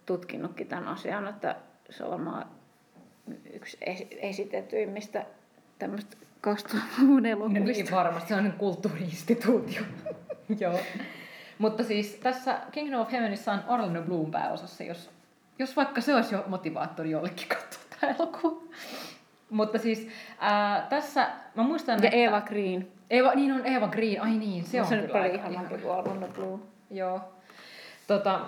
S1: tutkinutkin tämän asian, että se on varmaan yksi esitetyimmistä tämmöistä 2000-luvun elokuvista.
S2: No niin, varmasti. Se on kulttuuriinstituutio. *laughs* Joo. Mutta siis tässä Kingdom of Heavenissa on Orlando Bloom pääosassa, jos, jos vaikka se olisi jo motivaattori jollekin katsoa tämä elokuva. Mutta siis ää, tässä, mä muistan,
S1: Ja että... Eva Green.
S2: Eva, niin on Eva Green, ai niin, se on
S1: se kyllä paljon ihanampi kuin Orlando Bloom.
S2: Joo. Tota,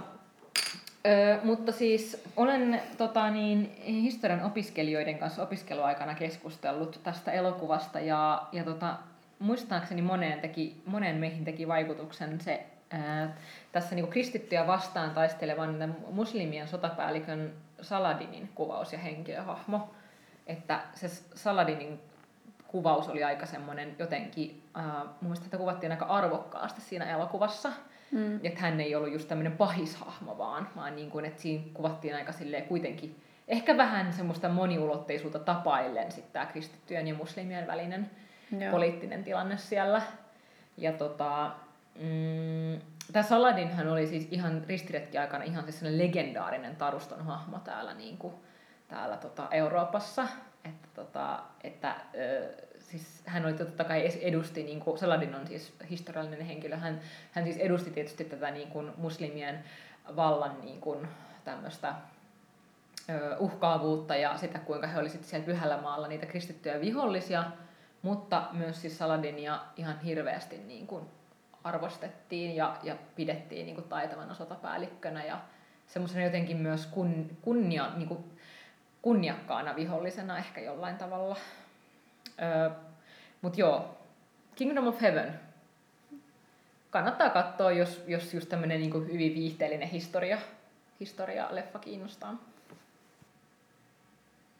S2: Ö, mutta siis olen tota, niin, historian opiskelijoiden kanssa opiskeluaikana keskustellut tästä elokuvasta ja, ja tota, muistaakseni moneen, teki, moneen meihin teki vaikutuksen se ää, tässä niin kristittyjä vastaan taistelevan muslimien sotapäällikön Saladinin kuvaus ja henkilöhahmo. Että se Saladinin kuvaus oli aika semmoinen jotenkin, ää, mun että kuvattiin aika arvokkaasti siinä elokuvassa – Mm. Että hän ei ollut just tämmöinen pahishahmo vaan, vaan niin kuin, että siinä kuvattiin aika silleen kuitenkin ehkä vähän semmoista moniulotteisuutta tapaillen sitten tämä kristittyjen ja muslimien välinen Joo. poliittinen tilanne siellä. Ja tota, mm, tämä Saladinhan oli siis ihan ristiretki-aikana ihan siis legendaarinen taruston hahmo täällä, niin kuin, täällä tota, Euroopassa. Että, tota, että ö, siis hän oli totta kai edusti, niin kuin Saladin on siis historiallinen henkilö, hän, hän siis edusti tietysti tätä niin kuin muslimien vallan niin kuin, tämmöistä uhkaavuutta ja sitä, kuinka he olisivat siellä pyhällä maalla niitä kristittyjä vihollisia, mutta myös siis Saladinia ihan hirveästi niin kuin arvostettiin ja, ja pidettiin niin kuin taitavana sotapäällikkönä ja semmoisena jotenkin myös kun, kunnia, niin kuin kunniakkaana vihollisena ehkä jollain tavalla. Öö, Mutta joo, Kingdom of Heaven. Kannattaa katsoa, jos, jos just tämmöinen niin hyvin viihteellinen historia, historia-leffa kiinnostaa.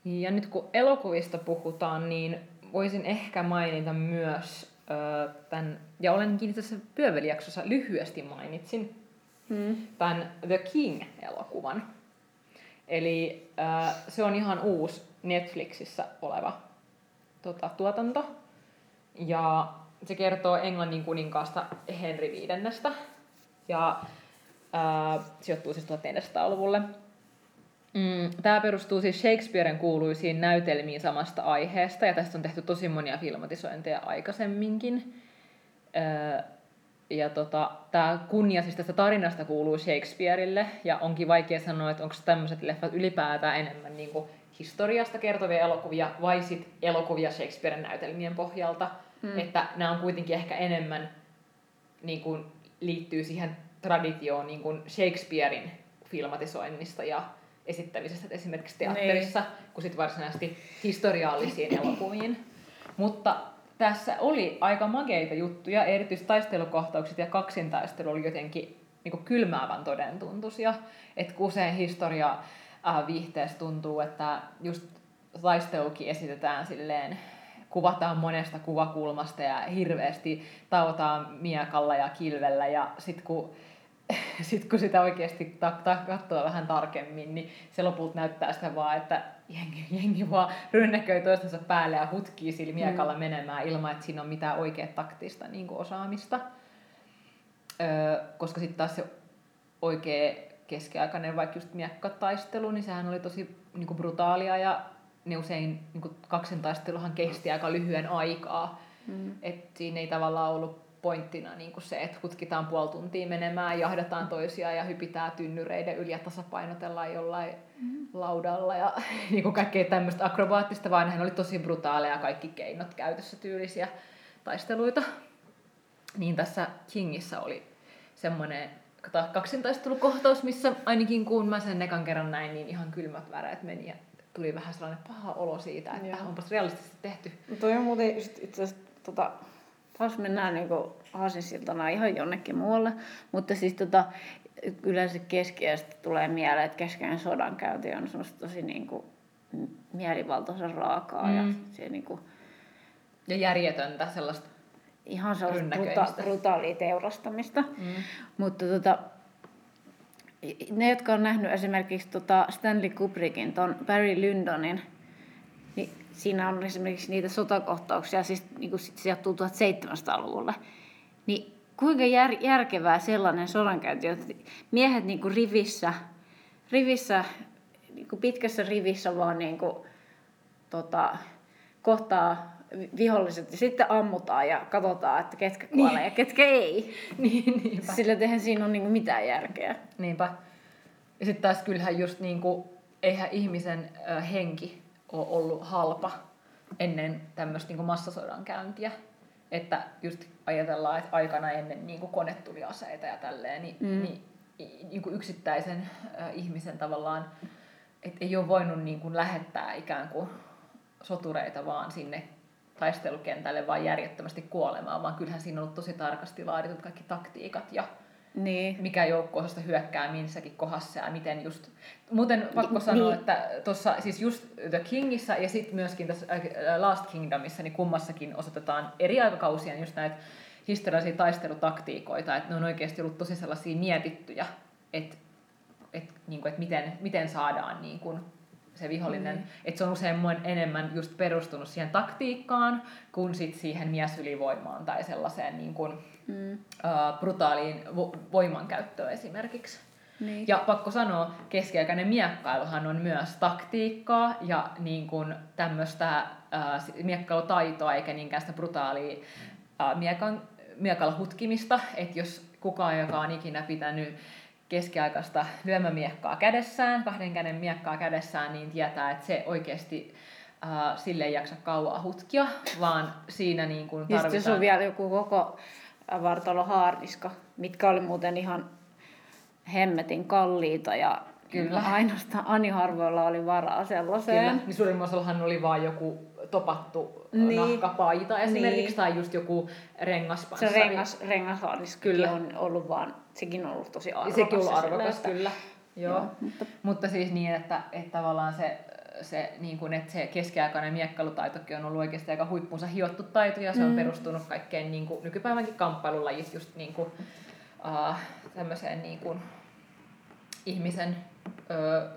S2: Ja nyt kun elokuvista puhutaan, niin voisin ehkä mainita myös tämän, ja olenkin tässä pyövelijaksossa lyhyesti mainitsin, mm. tämän The King-elokuvan. Eli se on ihan uusi Netflixissä oleva tota, tuotanto. Ja se kertoo Englannin kuninkaasta Henry viidennestä. Ja ö, sijoittuu siis 1400-luvulle. Mm, tämä perustuu siis Shakespearen kuuluisiin näytelmiin samasta aiheesta, ja tästä on tehty tosi monia filmatisointeja aikaisemminkin. Öö, ja tota, tämä kunnia siis tästä tarinasta kuuluu Shakespeareille, ja onkin vaikea sanoa, että onko tämmöiset leffat ylipäätään enemmän niin kuin historiasta kertovia elokuvia, vai sit elokuvia Shakespearen näytelmien pohjalta. Mm. Että nämä on kuitenkin ehkä enemmän niin kuin, liittyy siihen traditioon niin kuin Shakespearein filmatisoinnista ja esittämisestä esimerkiksi teatterissa, niin. kuin sit varsinaisesti historiallisiin elokuviin. Mutta tässä oli aika makeita juttuja, erityisesti taistelukohtaukset ja kaksintaistelu oli jotenkin niin kuin kylmäävän todentuntuisia. Että usein historia äh, viihteessä tuntuu, että just taistelukin esitetään silleen, kuvataan monesta kuvakulmasta ja hirveästi tautaan miekalla ja kilvellä ja sitten kun *laughs* sitten kun sitä oikeasti ta- ta- katsoo vähän tarkemmin, niin se lopulta näyttää sitä vaan, että jengi, jengi vaan rynnäköi toistensa päälle ja hutkii sillä miekalla mm. menemään ilman, että siinä on mitään oikea taktista niin osaamista. Öö, koska sitten taas se oikea keskiaikainen vaikka just miekkataistelu, niin sehän oli tosi niin kuin brutaalia ja ne usein niin kuin kaksintaisteluhan kesti aika lyhyen aikaa. Mm. Et siinä ei tavallaan ollut pointtina niin kuin se, että hutkitaan puoli tuntia menemään, jahdataan toisia ja hypitään tynnyreiden yli ja tasapainotellaan jollain mm. laudalla ja *laughs* niin kuin kaikkea tämmöistä akrobaattista, vaan hän oli tosi brutaaleja kaikki keinot käytössä tyylisiä taisteluita. Niin tässä Kingissä oli semmoinen kaksintaistelukohtaus, missä ainakin kun mä sen ekan kerran näin, niin ihan kylmät väreet meni ja tuli vähän sellainen paha olo siitä, että Joo. onpas realistisesti tehty.
S1: No toi on muuten just itse asiassa tota, taas mennään niin aasinsiltana ihan jonnekin muualle. Mutta siis tota, yleensä keskiästä tulee mieleen, että keskeinen sodankäynti on semmoista tosi niin kuin, mielivaltaisen raakaa. Mm. Ja, se, niin kuin,
S2: ja järjetöntä sellaista
S1: Ihan sellaista bruta- brutaalia teurastamista. Mm. Mutta tota, ne, jotka on nähnyt esimerkiksi tota Stanley Kubrickin, ton Barry Lyndonin niin siinä on esimerkiksi niitä sotakohtauksia, siis niin kuin sijoittuu 1700-luvulle. Niin kuinka jär, järkevää sellainen sodankäynti, että miehet niin kuin rivissä, rivissä niin kuin pitkässä rivissä vaan niin kuin, tota, kohtaa viholliset ja sitten ammutaan ja katsotaan, että ketkä kuolee niin. ja ketkä ei. *laughs* niin, niinpä. Sillä eihän siinä ole niinku mitään järkeä.
S2: Niinpä. Ja sitten taas kyllähän just niinku, eihän ihmisen ö, henki ole ollut halpa ennen tämmöistä niin massasodan käyntiä. Että just ajatellaan, että aikana ennen niin kuin konetuliaseita ja tälleen, niin, mm. niin, niin kuin yksittäisen äh, ihmisen tavallaan, että ei ole voinut niin kuin lähettää ikään kuin sotureita vaan sinne taistelukentälle vaan järjettömästi kuolemaan, vaan kyllähän siinä on ollut tosi tarkasti laaditut kaikki taktiikat ja niin. mikä joukko hyökkää missäkin kohdassa ja miten just... Muuten pakko niin. sanoa, että tuossa siis just The Kingissä ja sitten myöskin tässä äh, Last Kingdomissa, niin kummassakin osoitetaan eri aikakausia just näitä historiallisia taistelutaktiikoita, että ne on oikeasti ollut tosi sellaisia mietittyjä, että, että, niin kuin, että miten, miten saadaan niin kuin, se vihollinen.
S1: Mm.
S2: Että se on usein enemmän just perustunut siihen taktiikkaan kuin sit siihen miesylivoimaan tai sellaiseen niin kuin,
S1: Mm.
S2: uh, brutaaliin vo- voimankäyttöön esimerkiksi.
S1: Niin.
S2: Ja pakko sanoa, keskiaikainen miekkailuhan on myös taktiikkaa ja niin kuin tämmöistä äh, miekkailutaitoa, eikä niinkään sitä brutaalia äh, miekan, miekalla hutkimista. Että jos kukaan, joka on ikinä pitänyt keskiaikaista lyömämiekkaa kädessään, kahden käden miekkaa kädessään, niin tietää, että se oikeasti äh, sille ei jaksa kauaa hutkia, vaan siinä niin kuin
S1: Ja
S2: tarvitaan...
S1: jos on vielä joku koko vartalo haarniska, mitkä oli muuten ihan hemmetin kalliita ja
S2: Kyllä.
S1: ainoastaan ani harvoilla oli varaa sellaiseen.
S2: Kyllä, niin suurimmalla osallahan oli vain joku topattu
S1: Niin.
S2: nahkapaita esimerkiksi,
S1: Niin.
S2: tai just joku
S1: Se
S2: rengaspanssari.
S1: rengas, rengashaarniskakin
S2: Kyllä.
S1: on ollut vaan, sekin on ollut tosi arvokas.
S2: Sekin on
S1: ja
S2: arvokas,
S1: silleen,
S2: kyllä. Joo.
S1: Joo, mutta
S2: Mutta siis niin, että, että tavallaan se, se, niin kuin, että se keskiaikainen miekkailutaitokin on ollut oikeasti aika huippunsa hiottu taito, ja se on
S1: Mm.
S2: perustunut kaikkeen niin kuin, nykypäivänkin kamppailulajit just niin kuin, uh, tämmöiseen niin kuin, ihmisen, ö,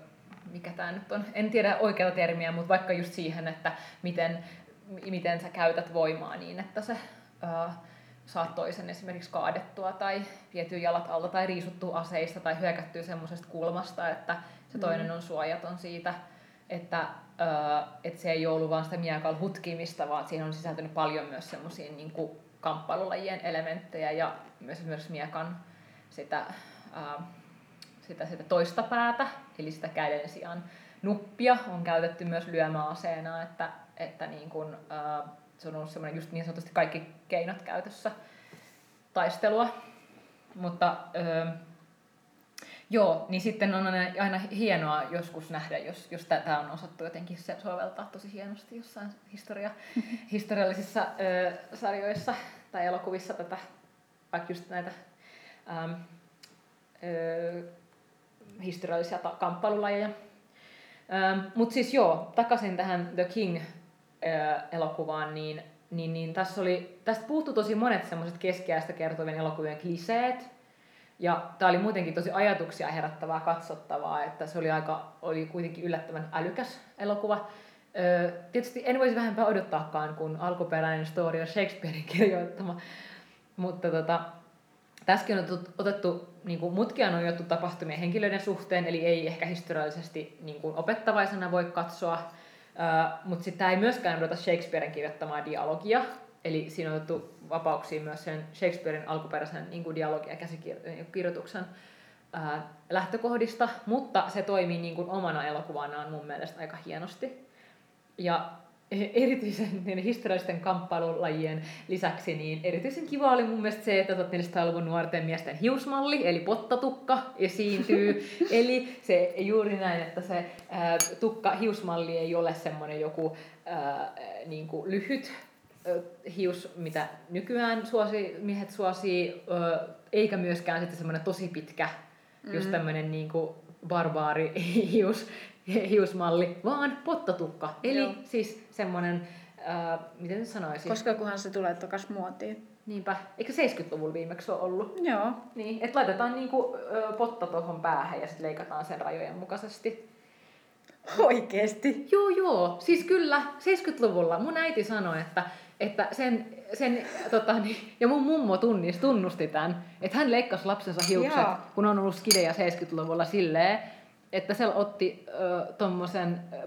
S2: mikä tämä nyt on, en tiedä oikeaa termiä, mutta vaikka just siihen, että miten, miten sä käytät voimaa niin, että sä ö, saat toisen esimerkiksi kaadettua tai vietyä jalat alta tai riisuttua aseista tai hyökättyä semmoisesta kulmasta, että se toinen on suojaton siitä, että, ö, että se ei ollut vaan sitä miekalla hutkimista, vaan siihen on sisältynyt paljon myös semmoisia niin kamppailulajien elementtejä ja myös esimerkiksi miekan sitä, ää, sitä, sitä toista päätä, eli sitä käden sijaan nuppia on käytetty myös lyömäaseena, että, että niin kun, ää, se on ollut semmoinen just niin sanotusti kaikki keinot käytössä taistelua. Mutta öö, joo, niin sitten on aina, hienoa joskus nähdä, jos, jos tämä on osattu jotenkin se soveltaa tosi hienosti jossain historia, *laughs* historiallisissa öö, sarjoissa tai elokuvissa tätä, vaikka just näitä öö, historiallisia ta- kamppailulajeja. Ähm, Mutta siis joo, takaisin tähän The King-elokuvaan, niin, niin, niin tässä oli, tästä puuttu tosi monet semmoiset keskiäistä kertovien elokuvien kliseet. Ja tämä oli muutenkin tosi ajatuksia herättävää katsottavaa, että se oli, aika, oli kuitenkin yllättävän älykäs elokuva. Öö, tietysti en voisi vähempää odottaakaan, kun alkuperäinen story on Shakespearein kirjoittama. Mutta tota, Tässäkin on otettu, otettu niin kuin mutkia on otettu tapahtumien henkilöiden suhteen, eli ei ehkä historiallisesti niin kuin opettavaisena voi katsoa, mutta sitten ei myöskään odota Shakespearen kirjoittamaa dialogia, eli siinä on otettu vapauksia myös sen Shakespearen alkuperäisen niin kuin dialogi- ja käsikirjoituksen uh, lähtökohdista, mutta se toimii niin kuin omana elokuvanaan mun mielestä aika hienosti. Ja erityisen niin historiallisten kamppailulajien lisäksi, niin erityisen kiva oli mun mielestä se, että 1400-luvun nuorten miesten hiusmalli, eli pottatukka, esiintyy. *laughs* eli se juuri näin, että se ää, tukka, hiusmalli ei ole semmoinen joku ää, niin kuin lyhyt hius, mitä nykyään suosi, miehet suosii, eikä myöskään sitten semmoinen tosi pitkä, mm. just tämmöinen niin kuin barbaari hius, hiusmalli, vaan pottatukka. Eli
S1: Joo.
S2: siis semmoinen, äh, miten nyt sanoisin?
S1: koska kunhan se tulee takas muotiin.
S2: Niinpä, eikö 70-luvulla viimeksi ole ollut?
S1: Joo.
S2: Niin, että laitetaan niinku, ö, potta tuohon päähän ja sitten leikataan sen rajojen mukaisesti.
S1: Oikeesti.
S2: Joo, joo. Siis kyllä, 70-luvulla mun äiti sanoi, että, että sen, sen tota, niin, ja mun mummo tunnis, tunnusti tämän, että hän leikkasi lapsensa hiukset,
S1: Joo.
S2: kun on ollut skidejä 70-luvulla silleen, että se otti ö,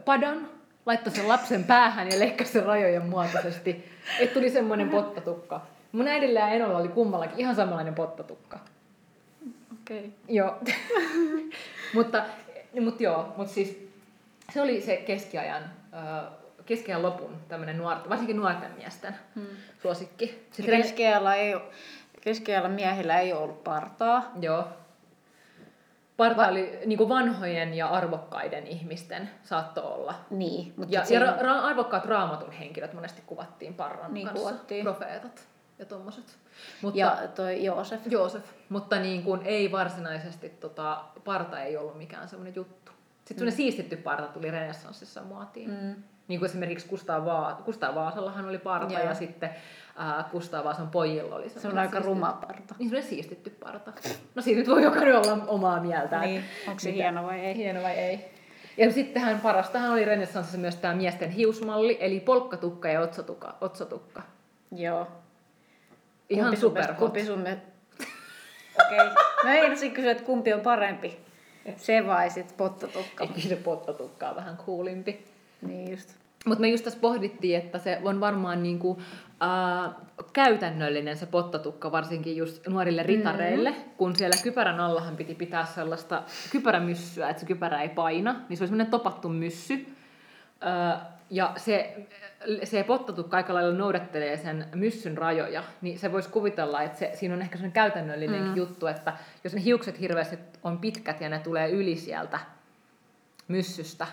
S2: padan, laittoi sen lapsen päähän ja leikkasi sen rajojen muotoisesti, että tuli semmoinen pottatukka. Mun äidillä ja Enolla oli kummallakin ihan samanlainen pottatukka.
S1: Okei. Okay.
S2: Joo. *laughs* mutta, mutta joo, mutta siis se oli se keskiajan, keskiajan lopun tämmöinen nuorten, varsinkin nuorten miesten
S1: Hmm.
S2: suosikki.
S1: Ja keskiajalla, ei, keskiajalla miehillä ei ollut partaa.
S2: Joo. Parta oli niin kuin vanhojen ja arvokkaiden ihmisten saatto olla.
S1: Niin, mutta
S2: Ja, ja
S1: siinä-
S2: ra- ra- arvokkaat raamatun henkilöt monesti kuvattiin parran
S1: Niin
S2: kanssa.
S1: kuvattiin.
S2: Profeetat ja tommoset. Mutta,
S1: ja toi Joosef.
S2: Joosef. Mutta niin kuin ei varsinaisesti, tota, parta ei ollut mikään semmoinen juttu. Sitten mm. siistitty parta tuli renessanssissa muotiin. Mm.
S1: Mm.
S2: Niin kuin esimerkiksi Kustaa, Va- Kustaa Vaasallahan oli parta
S1: Joo.
S2: ja sitten äh, Kustaa Vaasan pojilla oli
S1: Se on
S2: semmoinen
S1: aika ruma parta.
S2: Niin semmoinen siistitty parta. No siitä nyt voi jokainen olla omaa mieltään.
S1: Niin, onko se
S2: Mitä-
S1: hieno vai ei?
S2: Hieno vai ei. Ja sittenhän parastahan oli renessanssissa myös tämä miesten hiusmalli, eli polkkatukka ja otsatukka. otsatukka.
S1: Joo.
S2: Ihan
S1: Kumpi sun
S2: super
S1: mielestä- Kumpi sun? *laughs* Okei. Okay. Mä meinasin kysyä, että kumpi on parempi. Se vai sit pottatukka.
S2: Kyllä se pottatukka on vähän kuulimpi.
S1: Niin just.
S2: Mutta me just tässä pohdittiin, että se on varmaan niinku, äh, käytännöllinen se pottatukka, varsinkin just nuorille ritareille, mm-hmm. kun siellä kypärän allahan piti pitää sellaista kypärämyssyä, että se kypärä ei paina, niin se oli semmoinen topattu myssy. Äh, ja se, se pottatukka aika lailla noudattelee sen myssyn rajoja, niin se voisi kuvitella, että se, siinä on ehkä sellainen käytännöllinen mm. juttu, että jos ne hiukset hirveästi on pitkät ja ne tulee yli sieltä myssystä,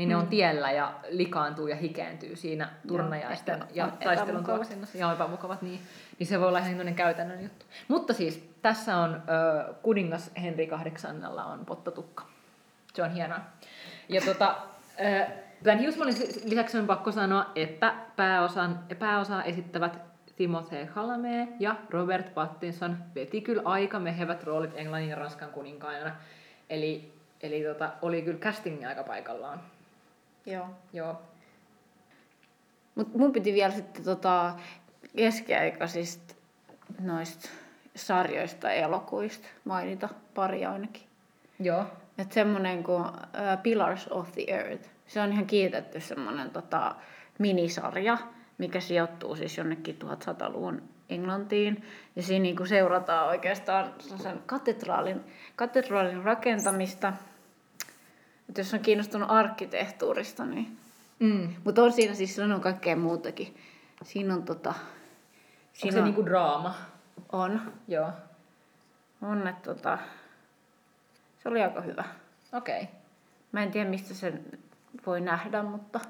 S2: niin ne on tiellä ja likaantuu ja hikeentyy siinä turnajaisten ja
S1: on
S2: taistelun tuoksinnassa. Ja epämukavat, niin, niin se voi olla ihan käytännön juttu. Mutta siis tässä on ö, kuningas Henri kahdeksannella on pottatukka. Se on hienoa. Ja tota, ö, tämän hiusmallin lisäksi on pakko sanoa, että pääosan, pääosaa esittävät Timothée Chalamet ja Robert Pattinson veti kyllä aika mehevät roolit Englannin ja Ranskan kuninkaana. Eli, eli tota, oli kyllä casting aika paikallaan.
S1: Joo.
S2: Joo.
S1: Mut mun piti vielä sitten tota keskiaikaisista noista sarjoista ja elokuista mainita pari ainakin.
S2: Joo.
S1: Että semmonen kuin uh, Pillars of the Earth. Se on ihan kiitetty semmonen tota, minisarja, mikä sijoittuu siis jonnekin 1100-luvun Englantiin. Ja siinä niinku seurataan oikeastaan sen katedraalin, katedraalin rakentamista. Et jos on kiinnostunut arkkitehtuurista, niin...
S2: Mm.
S1: Mutta on siinä siis on kaikkea muutakin. Siinä on tota...
S2: Onko
S1: Siinä
S2: se
S1: on,
S2: niinku draama?
S1: on,
S2: Joo.
S1: on, että tota... Se oli aika hyvä.
S2: Okei. Okay.
S1: Mä en tiedä, mistä sen voi nähdä, mutta...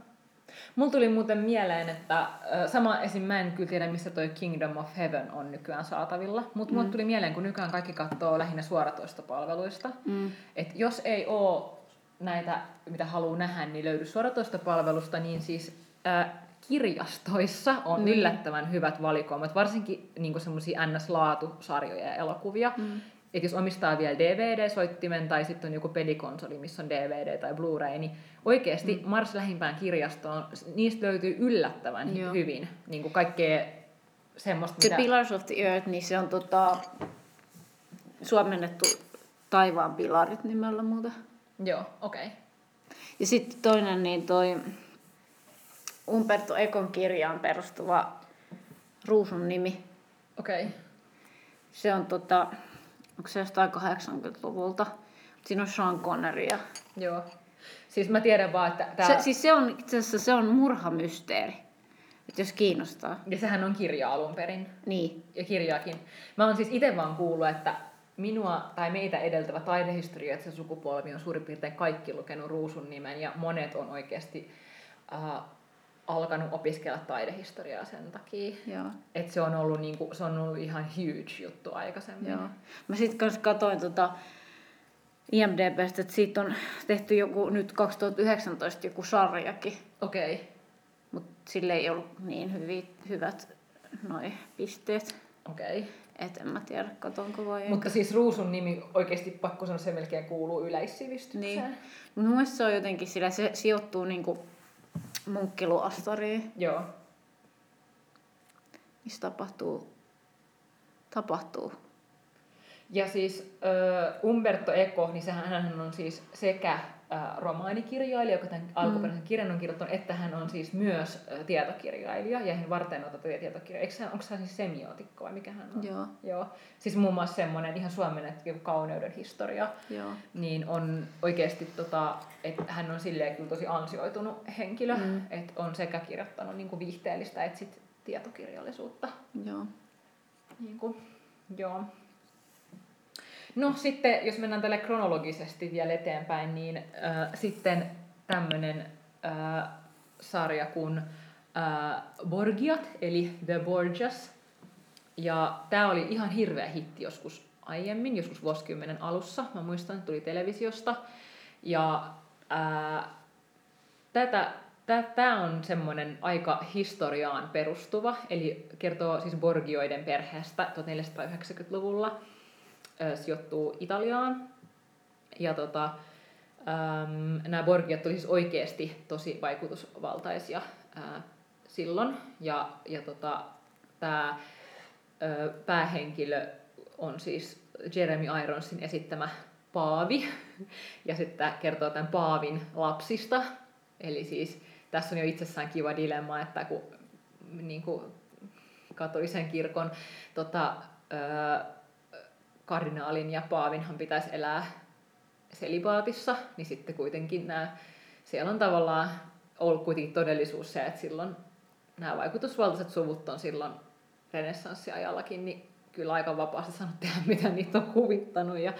S2: Mulla tuli muuten mieleen, että sama esim. mä en kyllä tiedä, missä toi Kingdom of Heaven on nykyään saatavilla, mutta mm. mulle tuli mieleen, kun nykyään kaikki katsoo lähinnä suoratoistopalveluista,
S1: Mm.
S2: että jos ei oo näitä, mitä haluaa nähdä, niin löydy suoratoistopalvelusta, niin siis ö, kirjastoissa on
S1: Niin.
S2: yllättävän hyvät valikoimat, varsinkin niin semmoisia NS-laatusarjoja ja elokuvia.
S1: Mm.
S2: että jos omistaa vielä DVD-soittimen tai sitten on joku pelikonsoli, missä on DVD tai Blu-ray, niin oikeasti mm. Mars lähimpään kirjastoon, niistä löytyy yllättävän
S1: Joo.
S2: hyvin niin kuin kaikkea semmoista,
S1: Se
S2: mitä...
S1: Pillars of the Earth, niin se on tota, suomennettu taivaan pilarit nimellä muuta.
S2: Joo, okei. Okay.
S1: Ja sitten toinen, niin toi Umberto Econ kirjaan perustuva Ruusun nimi.
S2: Okei. Okay.
S1: Se on tota, onko se jostain 80-luvulta? Siinä on Sean Connery ja...
S2: Joo. Siis mä tiedän vaan, että tää...
S1: Se, siis se on itse asiassa se on murhamysteeri. Että jos kiinnostaa.
S2: Ja sehän on kirja alun perin.
S1: Niin.
S2: Ja kirjaakin. Mä oon siis itse vaan kuullut, että minua tai meitä edeltävä taidehistoria, että se sukupolvi on suurin piirtein kaikki lukenut Ruusun nimen ja monet on oikeasti äh, alkanut opiskella taidehistoriaa sen takia.
S1: Joo.
S2: Et se on ollut niinku, se on ollut ihan huge juttu aikaisemmin.
S1: Joo. Mä sitten katsoin tota IMDBstä, että siitä on tehty joku nyt 2019 joku sarjakin,
S2: Okei. Okay.
S1: mutta sille ei ollut niin hyvi, hyvät noi pisteet.
S2: Okei. Okay.
S1: Et en mä tiedä, katonko vai
S2: Mutta siis Ruusun nimi oikeasti pakko sanoa, se melkein kuuluu yleissivistykseen.
S1: Niin. Mun mielestä se on jotenkin sillä, se sijoittuu niinku munkkiluostariin,
S2: Joo.
S1: missä tapahtuu, tapahtuu.
S2: Ja siis äh, Umberto Eco, niin sehän hän on siis sekä äh, romaanikirjailija, joka tämän alkuperäisen kirjan on kirjoittanut, että hän on siis myös äh, tietokirjailija ja hän varten otettuja tietokirjoja. Eikö hän, onko hän siis semiotikko vai mikä hän on?
S1: Joo.
S2: Joo. Siis muun muassa semmoinen ihan joku kauneuden historia,
S1: Joo.
S2: niin on oikeasti, tota, että hän on silleen kyllä tosi ansioitunut henkilö,
S1: Mm.
S2: mm. että on sekä kirjoittanut niin kuin viihteellistä että sit tietokirjallisuutta.
S1: Joo.
S2: Niin kuin, joo. No sitten, jos mennään tälle kronologisesti vielä eteenpäin, niin äh, sitten tämmöinen äh, sarja kuin äh, Borgiat, eli The Borgias. Ja tämä oli ihan hirveä hitti joskus aiemmin, joskus vuosikymmenen alussa. Mä muistan, että tuli televisiosta. Ja äh, Tämä on semmoinen aika historiaan perustuva, eli kertoo siis Borgioiden perheestä 1490-luvulla, ö, sijoittuu Italiaan. Ja tota, äm, nämä Borgiat oli siis oikeasti tosi vaikutusvaltaisia ää, silloin. Ja, ja tota, tämä päähenkilö on siis Jeremy Ironsin esittämä Paavi. *laughs* Ja sitten tämä kertoo tämän Paavin lapsista. Eli siis tässä on jo itsessään kiva dilemma, että kun niin kuin katolisen kirkon tota, kardinaalin ja paavinhan pitäisi elää selibaatissa, niin sitten kuitenkin nämä, siellä on tavallaan ollut kuitenkin todellisuus se, että silloin nämä vaikutusvaltaiset suvut on silloin renessanssiajallakin, niin kyllä aika vapaasti sanonut tehdä, mitä niitä on huvittanut. Ja,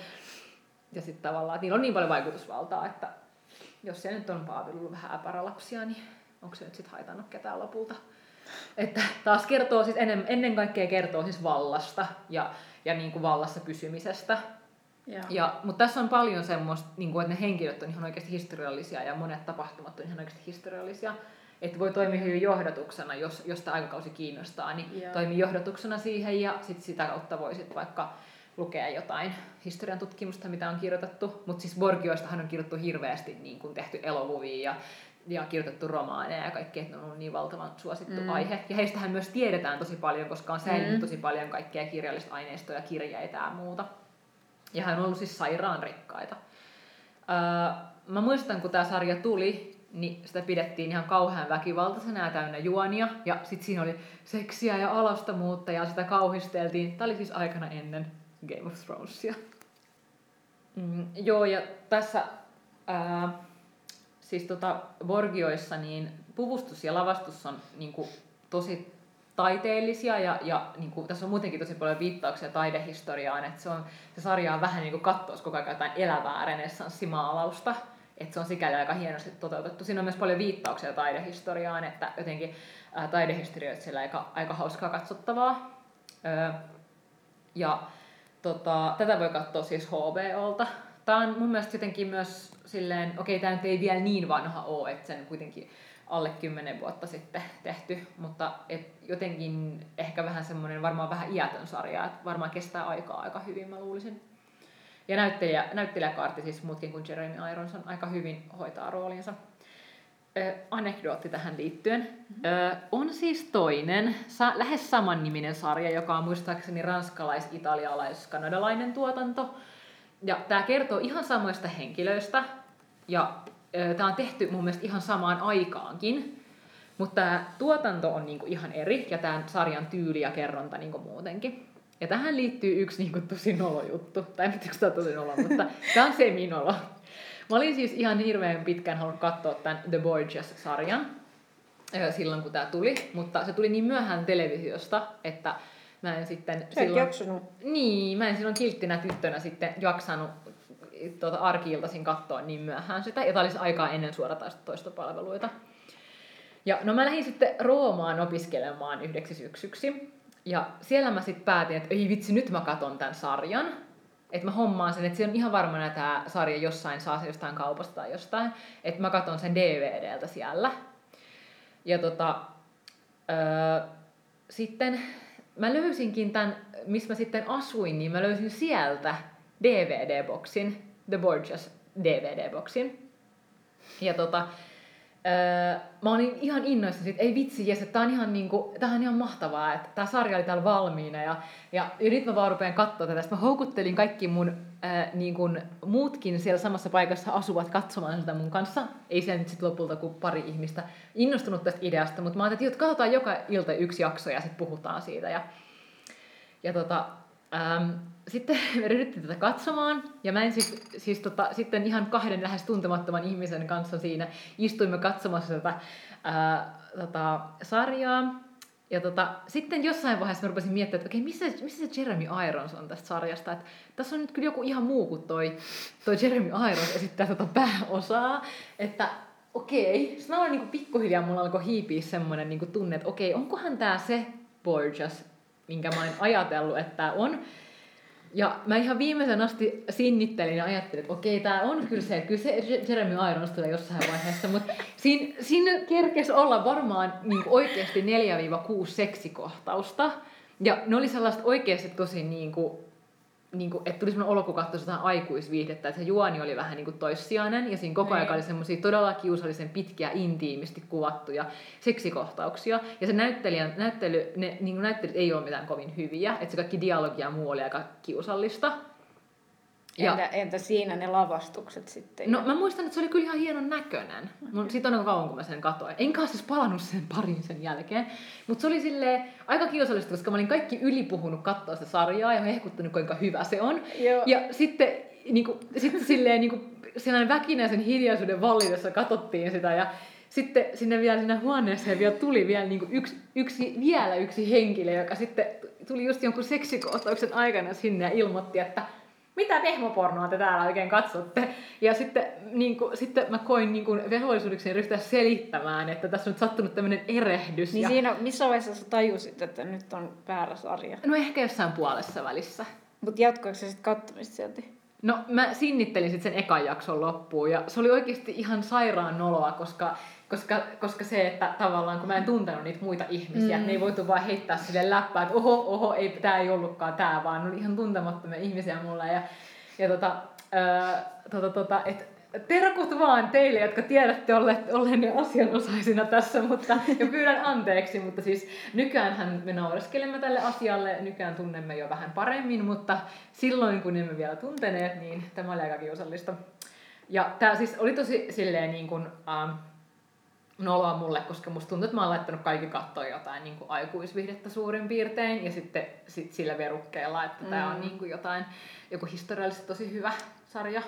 S2: ja sitten tavallaan, että niillä on niin paljon vaikutusvaltaa, että jos se nyt on Paavi vähän äpärälapsia, niin onko se nyt sitten haitannut ketään lopulta? Että taas kertoo siis ennen, ennen kaikkea kertoo siis vallasta ja, ja niin kuin vallassa pysymisestä. Ja. Ja, mutta tässä on paljon semmoista, niin kuin, että ne henkilöt on ihan oikeasti historiallisia ja monet tapahtumat on ihan oikeasti historiallisia. Että voi toimia hyvin johdatuksena, jos, jos tämä aikakausi kiinnostaa, niin Joo. toimii johdatuksena siihen ja sit sitä kautta voisit vaikka lukea jotain historian tutkimusta, mitä on kirjoitettu. Mutta siis Borgioistahan on kirjoitettu hirveästi niin kuin tehty elokuvia ja ja kirjoitettu romaaneja ja kaikki, että ne on ollut niin valtavan suosittu mm. aihe. Ja heistähän myös tiedetään tosi paljon, koska on säilynyt mm. tosi paljon kaikkea kirjallista aineistoa, kirjeitä ja muuta. Ja hän on ollut siis sairaan rikkaita. Öö, mä muistan, kun tämä sarja tuli, niin sitä pidettiin ihan kauhean väkivaltaisena ja täynnä juonia. Ja sitten siinä oli seksiä ja alastomuutta ja sitä kauhisteltiin. Tämä oli siis aikana ennen Game of Thronesia. Mm, joo, ja tässä... Ää, siis tota Borgioissa niin puvustus ja lavastus on niin kuin, tosi taiteellisia ja, ja niin kuin, tässä on muutenkin tosi paljon viittauksia taidehistoriaan, että se, on, se sarja on vähän niin kuin kattoisi koko ajan jotain elävää renessanssimaalausta, että se on sikäli aika hienosti toteutettu. Siinä on myös paljon viittauksia taidehistoriaan, että jotenkin ää, taidehistorioitsijalla aika, aika hauskaa katsottavaa. Öö, ja tota, tätä voi katsoa siis HBOlta. Tämä on mun mielestä jotenkin myös silleen, okei, okay, tämä nyt ei vielä niin vanha ole, että sen kuitenkin alle kymmenen vuotta sitten tehty, mutta et jotenkin ehkä vähän semmoinen varmaan vähän iätön sarja, että varmaan kestää aikaa aika hyvin, mä luulisin. Ja näyttelijä, näyttelijäkaarti siis muutkin kuin Jeremy Irons on aika hyvin hoitaa roolinsa. Ö, anekdootti tähän liittyen. Mm-hmm. Ö, on siis toinen, sa- lähes samanniminen sarja, joka on muistaakseni ranskalais-italialais-kanadalainen tuotanto. Ja tämä kertoo ihan samoista henkilöistä, ja tämä on tehty mun mielestä ihan samaan aikaankin, mutta tämä tuotanto on niinku ihan eri ja tämän sarjan tyyli ja kerronta niinku muutenkin. Ja tähän liittyy yksi niinku tosi nolo juttu, tai en tiedä, tämä tosi nolo, mutta *laughs* tämä on seminolo. Mä olin siis ihan hirveän pitkään halunnut katsoa tämän The Borgias-sarjan silloin, kun tämä tuli, mutta se tuli niin myöhään televisiosta, että mä en sitten
S1: Sä silloin... jaksanut.
S2: Niin, mä en silloin kilttinä tyttönä sitten jaksanut tuota, arkiiltaisin katsoa niin myöhään sitä, ja tämä olisi aikaa ennen suoratoistopalveluita. Ja no mä lähdin sitten Roomaan opiskelemaan yhdeksi syksyksi. Ja siellä mä sitten päätin, että ei vitsi, nyt mä katon tämän sarjan. Että mä hommaan sen, että se on ihan varmana että tämä sarja jossain saa se jostain kaupasta tai jostain. Että mä katon sen DVDltä siellä. Ja tota, öö, sitten mä löysinkin tämän, missä mä sitten asuin, niin mä löysin sieltä DVD-boksin. The Borgias DVD-boksin. Ja tota, öö, mä olin ihan innoissa siitä, ei vitsi, jes, että tää on ihan, niinku, tää on ihan mahtavaa, että tää sarja oli täällä valmiina. Ja, ja, ja nyt mä vaan rupean katsoa tätä. Sitten mä houkuttelin kaikki mun öö, niinku, muutkin siellä samassa paikassa asuvat katsomaan sitä mun kanssa. Ei se nyt sit lopulta kuin pari ihmistä innostunut tästä ideasta, mutta mä ajattelin, että katsotaan joka ilta yksi jakso ja sitten puhutaan siitä. Ja, ja tota, Ähm, sitten *laughs* me ryhdyttiin tätä katsomaan, ja mä en siis, siis tota, sitten ihan kahden lähes tuntemattoman ihmisen kanssa siinä istuimme katsomassa tätä ää, tota, sarjaa. Ja tota, sitten jossain vaiheessa mä rupesin miettimään, että okei, missä, missä se Jeremy Irons on tästä sarjasta? Että tässä on nyt kyllä joku ihan muu kuin toi, toi Jeremy Irons esittää tota pääosaa. Että okei, sitten mä niin pikkuhiljaa mulla alkoi hiipiä semmoinen niin tunne, että okei, onkohan tämä se Borges, minkä mä oon ajatellut, että on. Ja mä ihan viimeisen asti sinnittelin ja ajattelin, että okei, tää on kyllä se, kyllä se Jeremy Irons tulee jossain vaiheessa, mutta siinä, siinä kerkesi olla varmaan niin oikeasti 4-6 seksikohtausta. Ja ne oli sellaista oikeasti tosi niin kuin, niin kuin, että tuli semmoinen olo, kun katsoi jotain aikuisviihdettä, että se juoni oli vähän niin kuin toissijainen, ja siinä koko ajan
S1: Niin.
S2: oli semmoisia todella kiusallisen pitkiä, intiimisti kuvattuja seksikohtauksia. Ja se näyttelijän, näyttely, ne niin kuin näyttelyt ei ole mitään kovin hyviä, että se kaikki dialogia ja muu oli aika kiusallista. Ja-
S1: Entä, entä siinä ne lavastukset sitten?
S2: No mä muistan, että se oli kyllä ihan hienon näköinen. Mun, siitä on aika kauan, kun mä sen katoin. Enkä siis palannut sen parin sen jälkeen. Mutta se oli silleen aika kiusallista, koska mä olin kaikki ylipuhunut katsoa sitä sarjaa ja hehkuttanut, kuinka hyvä se on.
S1: Joo.
S2: Ja sitten, niinku, sitten silleen niinku, sellainen väkinäisen hiljaisuuden vallitessa katsottiin sitä ja sitten sinne vielä sinne huoneeseen vielä tuli vielä niinku yksi, yksi, vielä yksi henkilö, joka sitten tuli just jonkun seksikohtauksen aikana sinne ja ilmoitti, että mitä pehmopornoa te täällä oikein katsotte? Ja sitten, niin kuin, sitten mä koin niin kuin velvollisuudekseni ryhtyä selittämään, että tässä on nyt sattunut tämmöinen erehdys.
S1: Niin
S2: ja...
S1: siinä, missä vaiheessa sä tajusit, että nyt on väärä sarja?
S2: No ehkä jossain puolessa välissä.
S1: Mutta jatkoiko se sitten kattomista silti?
S2: No mä sinnittelin sitten sen ekan jakson loppuun ja se oli oikeasti ihan sairaan noloa, koska, koska, koska se, että tavallaan kun mä en tuntenut niitä muita ihmisiä, mm. Ne ei voitu vaan heittää sille läppää, että oho, oho, ei, tää ei ollutkaan tää, vaan ne oli ihan tuntemattomia ihmisiä mulle ja, ja tota, ää, tota, tota, et, Terkut vaan teille, jotka tiedätte olleet, olleen asianosaisina tässä, mutta, ja pyydän anteeksi, mutta siis nykyäänhän me naureskelemme tälle asialle, nykyään tunnemme jo vähän paremmin, mutta silloin kun emme vielä tunteneet, niin tämä oli aika kiusallista. Ja tämä siis oli tosi silleen niin kuin, ähm, noloa mulle, koska musta tuntuu, että mä oon laittanut kaikki kattoon jotain niin kuin aikuisvihdettä suurin piirtein, ja sitten sit sillä verukkeella, että mm. tämä on niin kuin jotain, joku historiallisesti tosi hyvä sarja.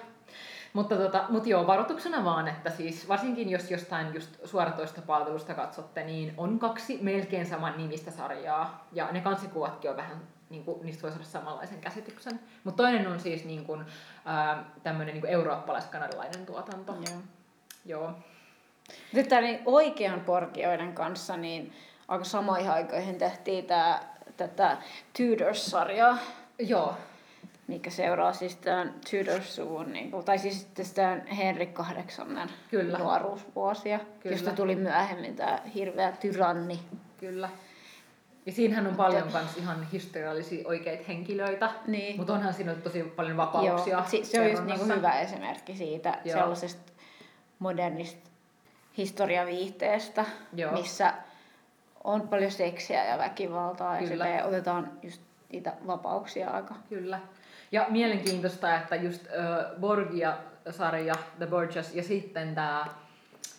S2: Mutta tota, mut joo, varoituksena vaan, että siis varsinkin jos jostain just suoratoista palvelusta katsotte, niin on kaksi melkein saman nimistä sarjaa. Ja ne kansikuvatkin on vähän, niin kuin, niistä voi saada samanlaisen käsityksen. Mutta toinen on siis niin kuin, ää, tämmöinen niin eurooppalais-kanadalainen tuotanto.
S1: Joo.
S2: Joo.
S1: Nyt niin oikean porkioiden kanssa, niin aika samoihin aikoihin tehtiin tää, tätä Tudors-sarjaa,
S2: Joo,
S1: mikä seuraa siis tämän Tudors-suvun, niin kuin, tai siis tämän Henrik VIII
S2: Kyllä.
S1: nuoruusvuosia,
S2: Kyllä.
S1: josta tuli myöhemmin tämä hirveä tyranni.
S2: kyllä. Ja siinähän on paljon kans ihan historiallisia oikeita henkilöitä,
S1: Niin.
S2: mutta onhan siinä tosi paljon vapauksia.
S1: Joo, si- se on just niinku hyvä esimerkki siitä
S2: Joo.
S1: sellaisesta modernista historiaviihteestä,
S2: Joo.
S1: missä on paljon seksiä ja väkivaltaa ja
S2: Kyllä.
S1: silleen otetaan just niitä vapauksia aika.
S2: Kyllä. Ja mielenkiintoista, että just äh, Borgia-sarja, The Borgias, ja sitten tämä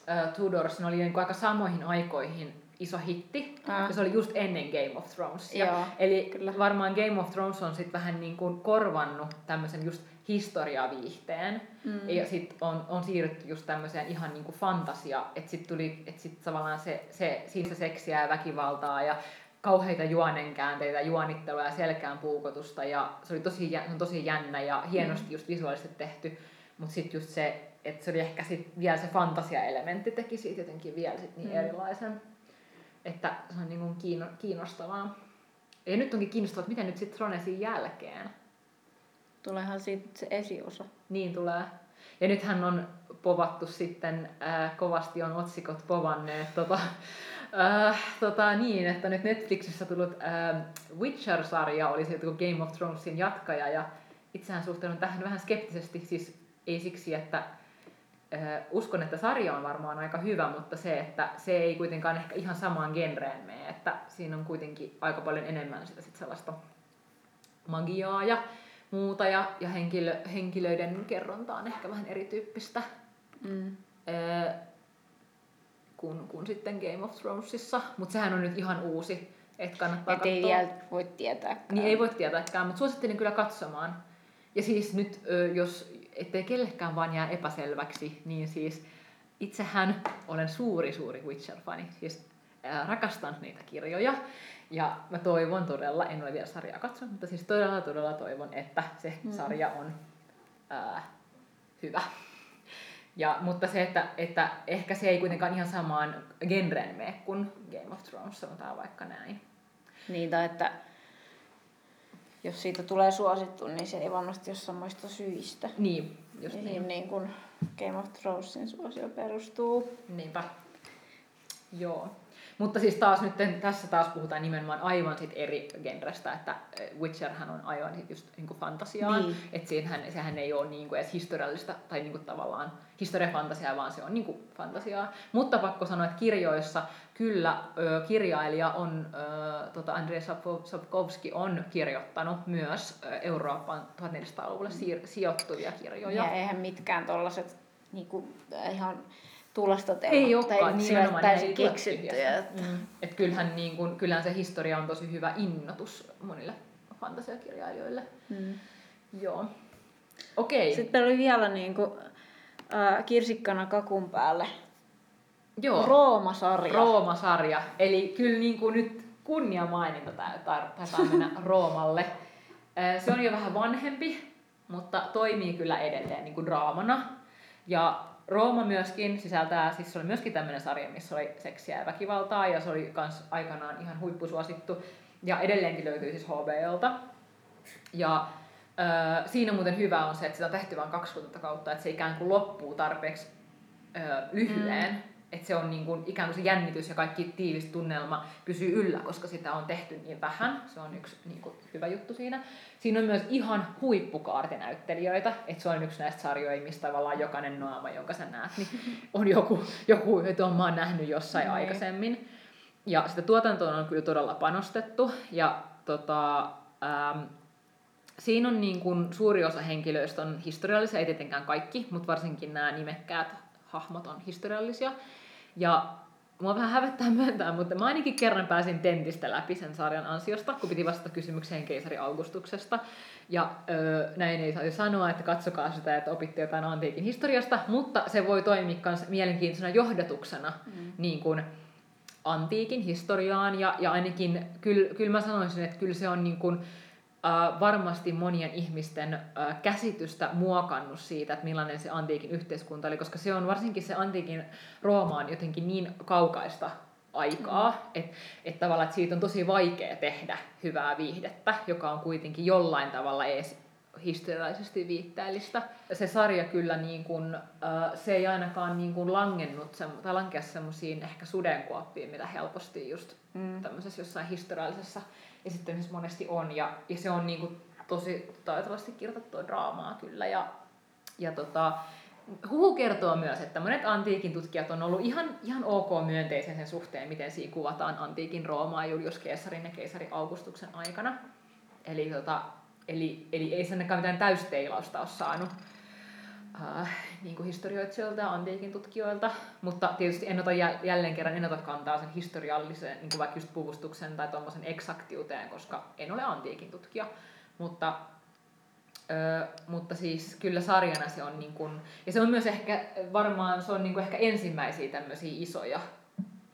S2: äh, Tudors, ne oli niinku aika samoihin aikoihin iso hitti.
S1: Ah.
S2: Ja se oli just ennen Game of Thronesia.
S1: Joo,
S2: Eli
S1: kyllä.
S2: varmaan Game of Thrones on sitten vähän niin kuin korvannut tämmöisen just historiaviihteen.
S1: Mm.
S2: Ja sitten on, on siirrytty just tämmöiseen ihan niin kuin fantasia, että sitten tuli, että sitten tavallaan se, se, siinä se seksiä ja väkivaltaa ja kauheita juonenkäänteitä, juonittelua ja selkään puukotusta ja se oli tosi, se on tosi jännä ja hienosti just visuaalisesti tehty, mutta sitten just se, että se oli ehkä sit vielä se fantasia-elementti teki siitä jotenkin vielä sit niin
S1: Mm.
S2: erilaisen, että se on niin kuin kiinno, kiinnostavaa. Ja nyt onkin kiinnostavaa, että miten nyt sitten Thronesin jälkeen
S1: Tuleehan siitä se esiosa.
S2: niin tulee. Ja nythän on povattu sitten, äh, kovasti on otsikot povanneet tota, äh, tota, niin, että nyt Netflixissä tullut äh, Witcher-sarja oli se Game of Thronesin jatkaja ja itsehän suhtaudun tähän vähän skeptisesti, siis ei siksi, että äh, uskon, että sarja on varmaan aika hyvä, mutta se, että se ei kuitenkaan ehkä ihan samaan genreen mene, että siinä on kuitenkin aika paljon enemmän sitä sit sellaista magiaa ja muuta ja, ja henkilö, henkilöiden kerronta on ehkä vähän erityyppistä
S1: Mm.
S2: ää, kuin, kuin sitten Game of Thronesissa, mutta sehän on nyt ihan uusi, että kannattaa
S1: Et ei
S2: katsoa.
S1: vielä voi tietää.
S2: Niin ei voi tietääkään, mutta suosittelen kyllä katsomaan. Ja siis nyt, jos ettei kellekään vaan jää epäselväksi, niin siis itsehän olen suuri, suuri Witcher-fani. Siis rakastan niitä kirjoja. Ja mä toivon todella, en ole vielä sarjaa katsonut, mutta siis todella, todella toivon, että se
S1: Mm.
S2: sarja on ää, hyvä. Ja, mutta se, että, että ehkä se ei kuitenkaan ihan samaan genreen mene kuin Game of Thrones, sanotaan vaikka näin.
S1: Niin, tai että jos siitä tulee suosittu, niin se ei varmasti ole samoista syistä.
S2: Niin, just
S1: Mihin
S2: niin.
S1: niin kuin Game of Thronesin suosio perustuu.
S2: Niinpä. Joo. Mutta siis taas nyt tässä taas puhutaan nimenomaan aivan sit eri genrestä, että Witcherhän on aivan sit just niinku fantasiaa, niin. että siinähän, sehän ei ole niinku edes historiallista tai niinku tavallaan historiafantasiaa, vaan se on niinku fantasiaa. Mutta pakko sanoa, että kirjoissa kyllä ö, kirjailija on, ö, tota Andrei Sapkowski on kirjoittanut myös Euroopan 1400-luvulle siir- sijoittuvia kirjoja.
S1: Ja eihän mitkään tollaset niinku, ihan tulosta.
S2: Ei olekaan, nimenomaan
S1: täysin keksittyjä.
S2: Että... Mm. Et kyllähän, niin kun, kyllähän se historia on tosi hyvä innotus monille fantasiakirjailijoille. Mm. Joo. Okei. Okay.
S1: Sitten meillä oli vielä niin kuin, äh, kirsikkana kakun päälle
S2: Joo.
S1: Rooma-sarja.
S2: Rooma-sarja. Eli kyllä niin kuin nyt kunnia maininta taitaa mennä *laughs* Roomalle. Se on jo vähän vanhempi, mutta toimii kyllä edelleen niin kuin draamana. Ja Rooma myöskin sisältää, siis se oli myöskin tämmöinen sarja, missä oli seksiä ja väkivaltaa, ja se oli kans aikanaan ihan huippusuosittu. Ja edelleenkin löytyy siis HBOlta. Ja ö, siinä muuten hyvä on se, että sitä on tehty vain 20 kautta, että se ikään kuin loppuu tarpeeksi ö, lyhyen. Mm että se on niin kuin, ikään kuin se jännitys ja kaikki tiivis tunnelma pysyy yllä, koska sitä on tehty niin vähän. Se on yksi niin kuin, hyvä juttu siinä. Siinä on myös ihan huippukaartinäyttelijöitä, että se on yksi näistä sarjoja, mistä tavallaan jokainen naama, jonka sä näet, niin *laughs* on joku, joku jota mä oon nähnyt jossain mm. aikaisemmin. Ja sitä tuotantoa on kyllä todella panostettu. Ja tota, ähm, siinä on niin kuin, suuri osa henkilöistä on historiallisia, ei tietenkään kaikki, mutta varsinkin nämä nimekkäät hahmot on historiallisia. Ja mua vähän hävettää myöntää, mutta mä ainakin kerran pääsin tentistä läpi sen sarjan ansiosta, kun piti vastata kysymykseen keisari Augustuksesta. Ja öö, näin ei saa sanoa, että katsokaa sitä, että opitte jotain antiikin historiasta, mutta se voi toimia myös mielenkiintoisena johdatuksena mm. niin kuin antiikin historiaan. Ja, ja ainakin kyllä, kyllä mä sanoisin, että kyllä se on niin kuin, äh, varmasti monien ihmisten äh, käsitystä muokannut siitä, että millainen se antiikin yhteiskunta oli, koska se on varsinkin se antiikin Roomaan jotenkin niin kaukaista aikaa, mm. että et tavallaan että siitä on tosi vaikea tehdä hyvää viihdettä, joka on kuitenkin jollain tavalla edes historiallisesti viitteellistä. Se sarja kyllä niin kun, äh, se ei ainakaan niin kun langennut se, tai lankea semmoisiin ehkä sudenkuoppiin, mitä helposti just mm. tämmöisessä jossain historiallisessa esittämisessä monesti on. Ja, ja se on niin kuin tosi taitavasti kirjoitettua draamaa kyllä. Ja, ja tota, Huhu kertoo myös, että monet antiikin tutkijat on ollut ihan, ihan ok myönteisen sen suhteen, miten siinä kuvataan antiikin Roomaa Julius Caesarin ja keisari Augustuksen aikana. Eli, tota, eli, eli ei sen mitään täysteilausta ole saanut äh, niin kuin historioitsijoilta ja antiikin tutkijoilta, mutta tietysti en ota jälleen kerran en ota kantaa sen historiallisen, niin kuin vaikka just puvustuksen tai tuommoisen eksaktiuteen, koska en ole antiikin tutkija, mutta Öö, mutta siis kyllä sarjana se on niin kuin, ja se on myös ehkä varmaan se on niin ehkä ensimmäisiä tämmöisiä isoja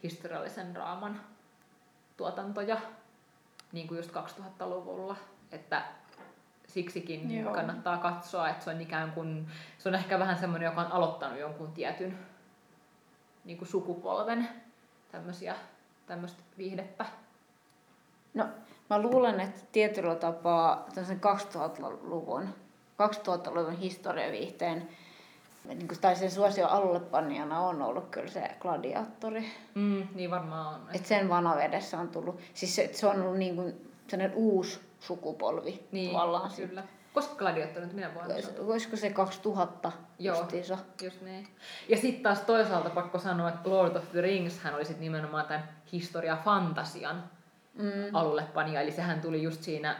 S2: historiallisen raaman tuotantoja niin kuin just 2000-luvulla, että siksikin Joo. kannattaa katsoa, että se on ikään kuin, se on ehkä vähän semmoinen, joka on aloittanut jonkun tietyn niin kuin sukupolven tämmöisiä, tämmöistä viihdettä.
S1: No, mä luulen, että tietyllä tapaa 2000-luvun, 2000-luvun historiaviihteen niin kuin, tai sen suosio alullepannijana on ollut kyllä se gladiaattori.
S2: Mm, niin varmaan on.
S1: Et sen vanavedessä on tullut, siis se, se on ollut niin kuin sellainen uusi sukupolvi
S2: niin, tavallaan. Kyllä. Koska gladiaattori nyt minä vuonna
S1: Voisiko se 2000
S2: Joo, justiinsa? just niin. Ja sitten taas toisaalta pakko sanoa, että Lord of the Rings hän oli sit nimenomaan tämän historia-fantasian mm. alullepanija. Eli sehän tuli just siinä,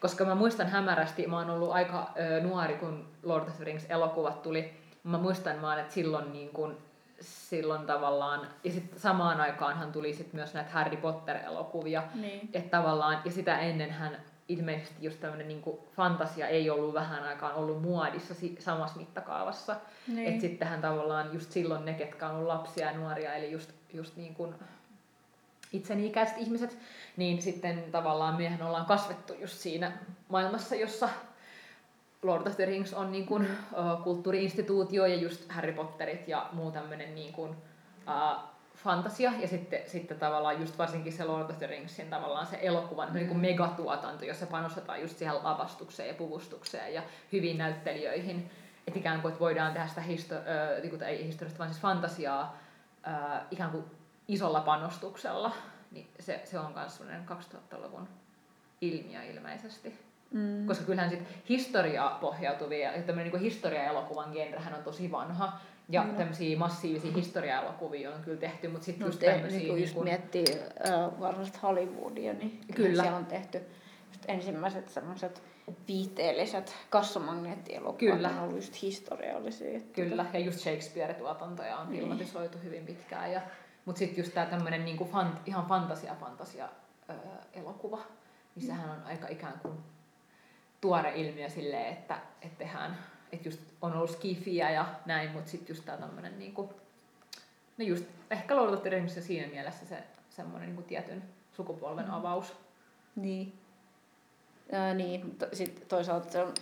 S2: koska mä muistan hämärästi, mä oon ollut aika ö, nuori, kun Lord of the Rings elokuvat tuli. Mä muistan vaan, että silloin niin kun, silloin tavallaan, ja sitten samaan aikaanhan tuli sit myös näitä Harry Potter-elokuvia, niin. että tavallaan, ja sitä ennen hän ilmeisesti just tämmöinen niin fantasia ei ollut vähän aikaan ollut muodissa samassa mittakaavassa. Niin. Että sittenhän tavallaan just silloin ne, ketkä on ollut lapsia ja nuoria, eli just, just niin kuin itseni ikäiset ihmiset, niin sitten tavallaan miehen ollaan kasvettu just siinä maailmassa, jossa Lord of the Rings on niin kuin, uh, kulttuuriinstituutio ja just Harry Potterit ja muu tämmöinen niin kuin, uh, fantasia ja sitten, sitten tavallaan just varsinkin se Lord of the Ringsin tavallaan se elokuvan mm. niin kuin megatuotanto, jossa panostetaan just siihen lavastukseen ja puvustukseen ja hyviin näyttelijöihin. Että ikään kuin että voidaan tehdä sitä histo- äh, niin kuin, ei historiasta, vaan siis fantasiaa äh, ikään kuin isolla panostuksella, niin se, se on myös sellainen 2000-luvun ilmiö ilmeisesti. Mm. Koska kyllähän sit historiaa pohjautuvia, ja tämmöinen niin historia-elokuvan genrehän on tosi vanha, ja mm. tämmöisiä massiivisia historia-elokuvia on kyllä tehty, mutta sitten no, just tämmöisiä...
S1: Niin just kun... miettii äh, varmasti Hollywoodia, niin kyllä. siellä on tehty just ensimmäiset semmoiset viihteelliset kassamagneettielokuvat kyllä. on ollut just historiallisia.
S2: Kyllä, ja just Shakespeare-tuotantoja on niin. filmatisoitu hyvin pitkään. Ja, mutta sitten just tämä tämmöinen niinku fan, ihan fantasia-fantasia öö, elokuva, niin sehän on aika ikään kuin tuore ilmiö silleen, että, että tehdään, että just on ollut skifiä ja näin, mutta sitten just tämä tämmöinen niinku, no just ehkä Lord siinä mielessä se semmoinen niinku tietyn sukupolven mm. avaus.
S1: Niin. Ää, niin, mutta sitten toisaalta se on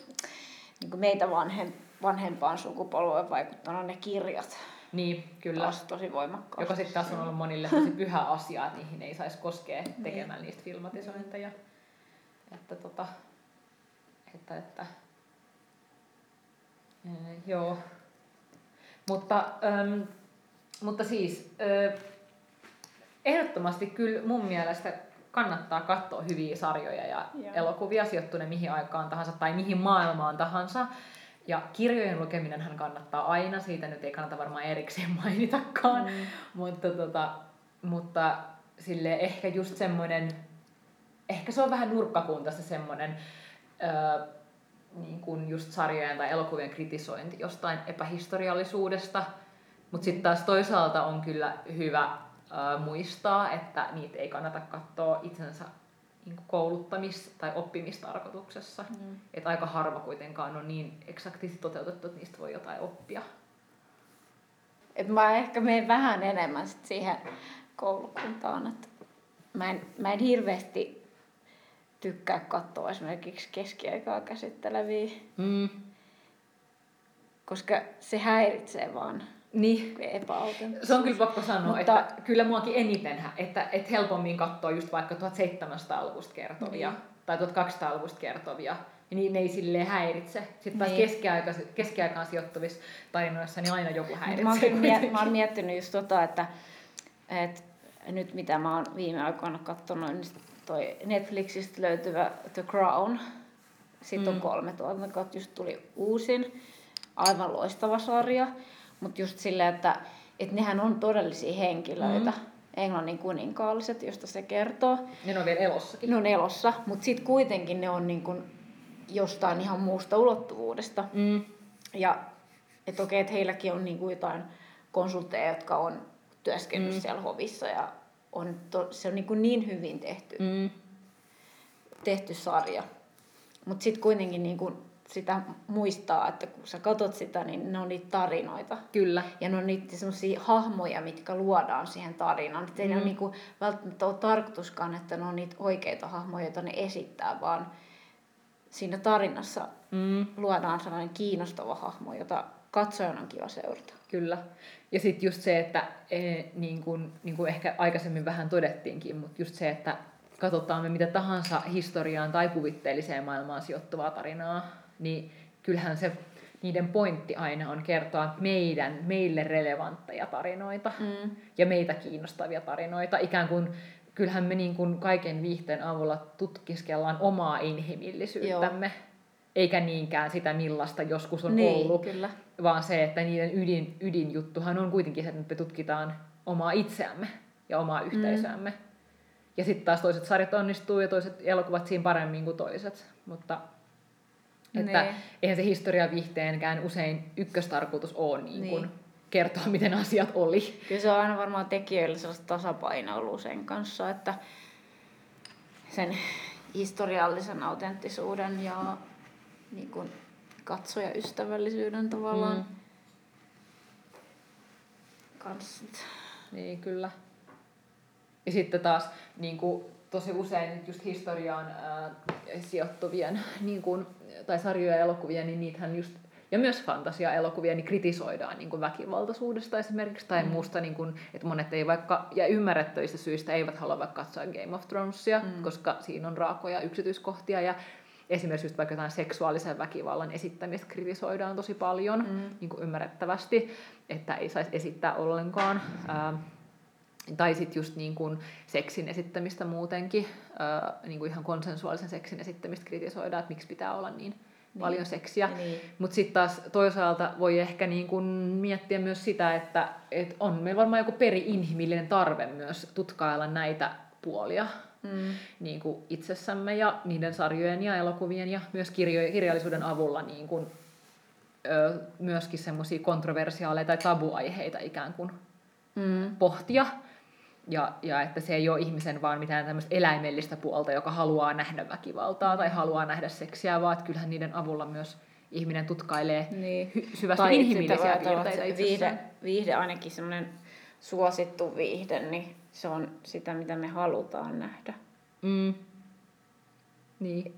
S1: niin kuin meitä vanhem, vanhempaan sukupolveen vaikuttanut ne kirjat.
S2: Niin, kyllä. Taas
S1: tosi voimakkaasti.
S2: Joka sitten taas on ollut monille tosi pyhä asia, että niihin ei saisi koskea niin. tekemään niin. niistä filmatisointeja. Että tota, että, että ee, joo. Mutta, ähm, mutta siis äh, ehdottomasti kyllä mun mielestä kannattaa katsoa hyviä sarjoja ja Joo. elokuvia sijoittuneen mihin aikaan tahansa tai mihin maailmaan tahansa. Ja kirjojen lukeminen hän kannattaa aina, siitä nyt ei kannata varmaan erikseen *laughs* mainitakaan, mm. mutta, tota, mutta sille ehkä just semmoinen, ehkä se on vähän nurkkakunta se semmoinen, öö, niin kuin just sarjojen tai elokuvien kritisointi jostain epähistoriallisuudesta, mutta sitten taas toisaalta on kyllä hyvä muistaa, että niitä ei kannata katsoa itsensä niin kouluttamis- tai oppimistarkoituksessa. Mm. Että aika harva kuitenkaan on niin eksaktisesti toteutettu, että niistä voi jotain oppia.
S1: Et mä ehkä menen vähän enemmän sit siihen koulukuntaan. Mä, en, mä en hirveästi tykkää katsoa esimerkiksi keskiaikaa käsitteleviä. Mm. Koska se häiritsee vaan
S2: niin. Se on kyllä pakko sanoa, Mutta... että kyllä muakin eniten, että, että helpommin katsoa just vaikka 1700-luvusta kertovia niin. tai 1200-luvusta kertovia, niin ne ei silleen häiritse. Sitten taas niin. keskiaika, keskiaikaan sijoittuvissa tarinoissa niin aina joku häiritsee. Mä
S1: oon, miet, mä oon miettinyt just tota, että, että nyt mitä mä oon viime aikoina katsonut, niin toi Netflixistä löytyvä The Crown, sitten mm. on kolme tuotantoa, just tuli uusin, aivan loistava sarja. Mutta just silleen, että, että nehän on todellisia henkilöitä. Mm. Englannin kuninkaalliset, josta se kertoo.
S2: Ne on vielä elossakin.
S1: Ne on elossa, mutta sitten kuitenkin ne on niin kuin jostain ihan muusta ulottuvuudesta. Mm. Ja että okei, että heilläkin on niin kuin jotain konsultteja, jotka on työskennellyt mm. siellä hovissa ja on to, se on niin, kuin niin hyvin tehty, mm. tehty sarja. Mutta sitten kuitenkin niin kuin sitä muistaa, että kun sä katot sitä, niin ne on niitä tarinoita.
S2: Kyllä.
S1: Ja ne on niitä semmoisia hahmoja, mitkä luodaan siihen tarinaan. Että mm. ei ne ole mm. niinku välttämättä ole tarkoituskaan, että ne on niitä oikeita hahmoja, joita ne esittää, vaan siinä tarinassa mm. luodaan sellainen kiinnostava hahmo, jota katsojan on kiva seurata.
S2: Kyllä. Ja sitten just se, että e, niin kuin, niin kuin ehkä aikaisemmin vähän todettiinkin, mutta just se, että katsotaan me mitä tahansa historiaan tai kuvitteelliseen maailmaan sijoittuvaa tarinaa, niin kyllähän se niiden pointti aina on kertoa meidän, meille relevantteja tarinoita mm. ja meitä kiinnostavia tarinoita. Ikään kuin kyllähän me niin kuin kaiken viihteen avulla tutkiskellaan omaa inhimillisyyttämme. Joo. Eikä niinkään sitä, millaista joskus on niin, ollut, kyllä. vaan se, että niiden ydin, ydinjuttuhan on kuitenkin se, että me tutkitaan omaa itseämme ja omaa mm. yhteisöämme. Mm. Ja sitten taas toiset sarjat onnistuu ja toiset elokuvat siinä paremmin kuin toiset. Mutta että nee. eihän se historiavihteenkään usein ykköstarkoitus ole niin niin. Kuin kertoa, miten asiat oli.
S1: Kyllä se on aina varmaan tekijöillä sellaista tasapainoilua sen kanssa, että sen historiallisen autenttisuuden ja niin kuin katsojaystävällisyyden tavallaan mm. kanssa.
S2: Niin, kyllä. Ja sitten taas niin kuin, tosi usein just historiaan ää, sijoittuvien niin kuin, tai sarjoja ja elokuvia, niin niitähän just ja myös fantasia-elokuvia niin kritisoidaan niin kuin väkivaltaisuudesta esimerkiksi tai mm. muusta, niin kuin, että monet ei vaikka, ja ymmärrettävistä syistä eivät halua vaikka katsoa Game of Thronesia, mm. koska siinä on raakoja yksityiskohtia ja esimerkiksi just vaikka jotain seksuaalisen väkivallan esittämistä kritisoidaan tosi paljon mm. niin kuin ymmärrettävästi, että ei saisi esittää ollenkaan. Ää, Tai sitten just niin kuin seksin esittämistä muutenkin, öö, niin kuin ihan konsensuaalisen seksin esittämistä kritisoidaan, että miksi pitää olla niin, niin. paljon seksiä.
S1: Niin.
S2: Mutta sitten taas toisaalta voi ehkä niin kuin miettiä myös sitä, että et on meillä varmaan joku peri-inhimillinen tarve myös tutkailla näitä puolia mm. niin kuin itsessämme ja niiden sarjojen ja elokuvien ja myös kirjo- kirjallisuuden avulla niin kuin, ö, myöskin semmoisia kontroversiaaleja tai tabuaiheita ikään kuin mm. pohtia. Ja, ja että se ei ole ihmisen vaan mitään tämmöistä eläimellistä puolta, joka haluaa nähdä väkivaltaa tai haluaa nähdä seksiä, vaan että kyllähän niiden avulla myös ihminen tutkailee niin. hy- syvästi tai inhimillisiä piirteitä
S1: viihde, viihde ainakin semmoinen suosittu viihde, niin se on sitä, mitä me halutaan nähdä. Mm.
S2: Niin.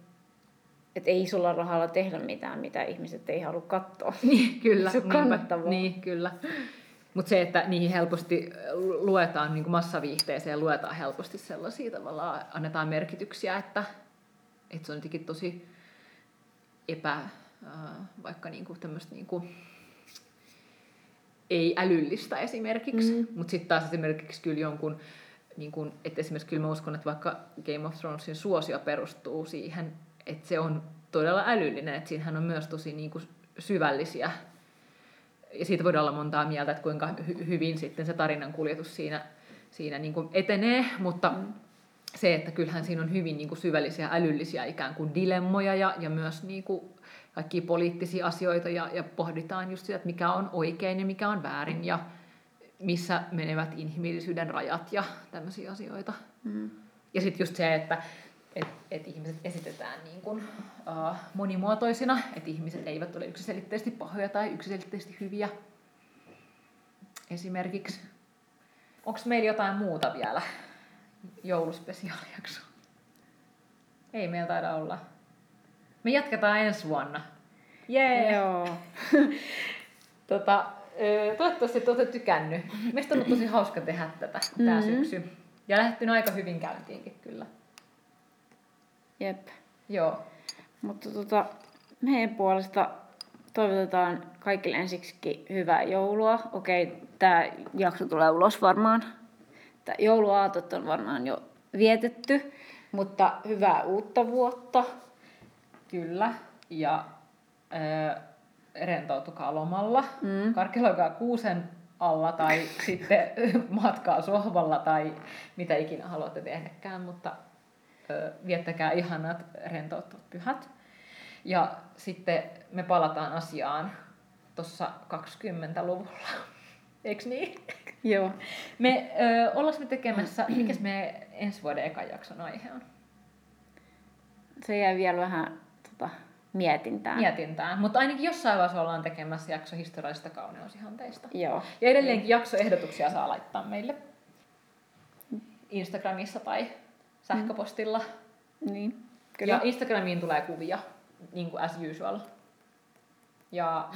S1: Et ei sulla rahalla tehdä mitään, mitä ihmiset ei halua katsoa. *laughs*
S2: Niin, kyllä.
S1: Se on kannattavaa.
S2: Niin, kyllä. Mutta se, että niihin helposti luetaan niin massaviihteeseen, luetaan helposti sellaisia tavallaan, annetaan merkityksiä, että, että se on jotenkin tosi epä, vaikka niin kuin tämmöistä niin kuin, ei älyllistä esimerkiksi, mm. mutta sitten taas esimerkiksi kyllä jonkun, niin kuin, että esimerkiksi kyllä mä uskon, että vaikka Game of Thronesin suosio perustuu siihen, että se on todella älyllinen, että siinähän on myös tosi niin kuin syvällisiä ja siitä voidaan olla montaa mieltä, että kuinka hy- hyvin sitten se tarinan kuljetus siinä, siinä niin kuin etenee, mutta mm. se, että kyllähän siinä on hyvin niin kuin syvällisiä älyllisiä ikään kuin dilemmoja ja, ja myös niin kuin kaikkia poliittisia asioita ja, ja pohditaan just sitä, että mikä on oikein ja mikä on väärin ja missä menevät inhimillisyyden rajat ja tämmöisiä asioita. Mm. Ja sitten just se, että et, et ihmiset esitetään niin kuin, uh, monimuotoisina, että ihmiset eivät ole yksiselitteisesti pahoja tai yksiselitteisesti hyviä. Esimerkiksi. Onko meillä jotain muuta vielä jouluspesiaalijakso? Ei meillä taida olla. Me jatketaan ensi vuonna.
S1: Jee! Joo. *laughs*
S2: tota, toivottavasti te olette tykännyt. Meistä on ollut tosi hauska tehdä tätä mm-hmm. tämä syksy. Ja lähdetty aika hyvin käyntiinkin kyllä.
S1: Jep.
S2: Joo.
S1: Mutta tota, meidän puolesta toivotetaan kaikille ensiksikin hyvää joulua. Okei, tämä jakso tulee ulos varmaan. Tää jouluaatot on varmaan jo vietetty, mutta hyvää uutta vuotta.
S2: Kyllä. Ja äh, rentoutukaa lomalla. Mm. Karkeloikaa kuusen alla tai *laughs* sitten matkaa sohvalla tai mitä ikinä haluatte tehdäkään, mutta viettäkää ihanat rentouttavat pyhät. Ja sitten me palataan asiaan tuossa 20-luvulla. *laughs* Eiks niin?
S1: Joo.
S2: Me ö, ollaan me tekemässä, mikä me ensi vuoden ekan jakson aihe on?
S1: Se jäi vielä vähän tota, mietintään.
S2: Mietintään, mutta ainakin jossain vaiheessa ollaan tekemässä jakso historiallisista kauneusihanteista.
S1: Joo.
S2: Ja edelleenkin jaksoehdotuksia saa laittaa meille Instagramissa tai sähköpostilla.
S1: Mm. Niin,
S2: kyllä. Ja Instagramiin tulee kuvia, niin kuin as usual. Ja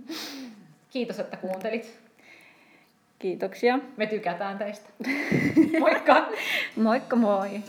S2: *laughs* kiitos, että kuuntelit.
S1: Kiitoksia.
S2: Me tykätään teistä. Moikka! *laughs*
S1: Moikka moi!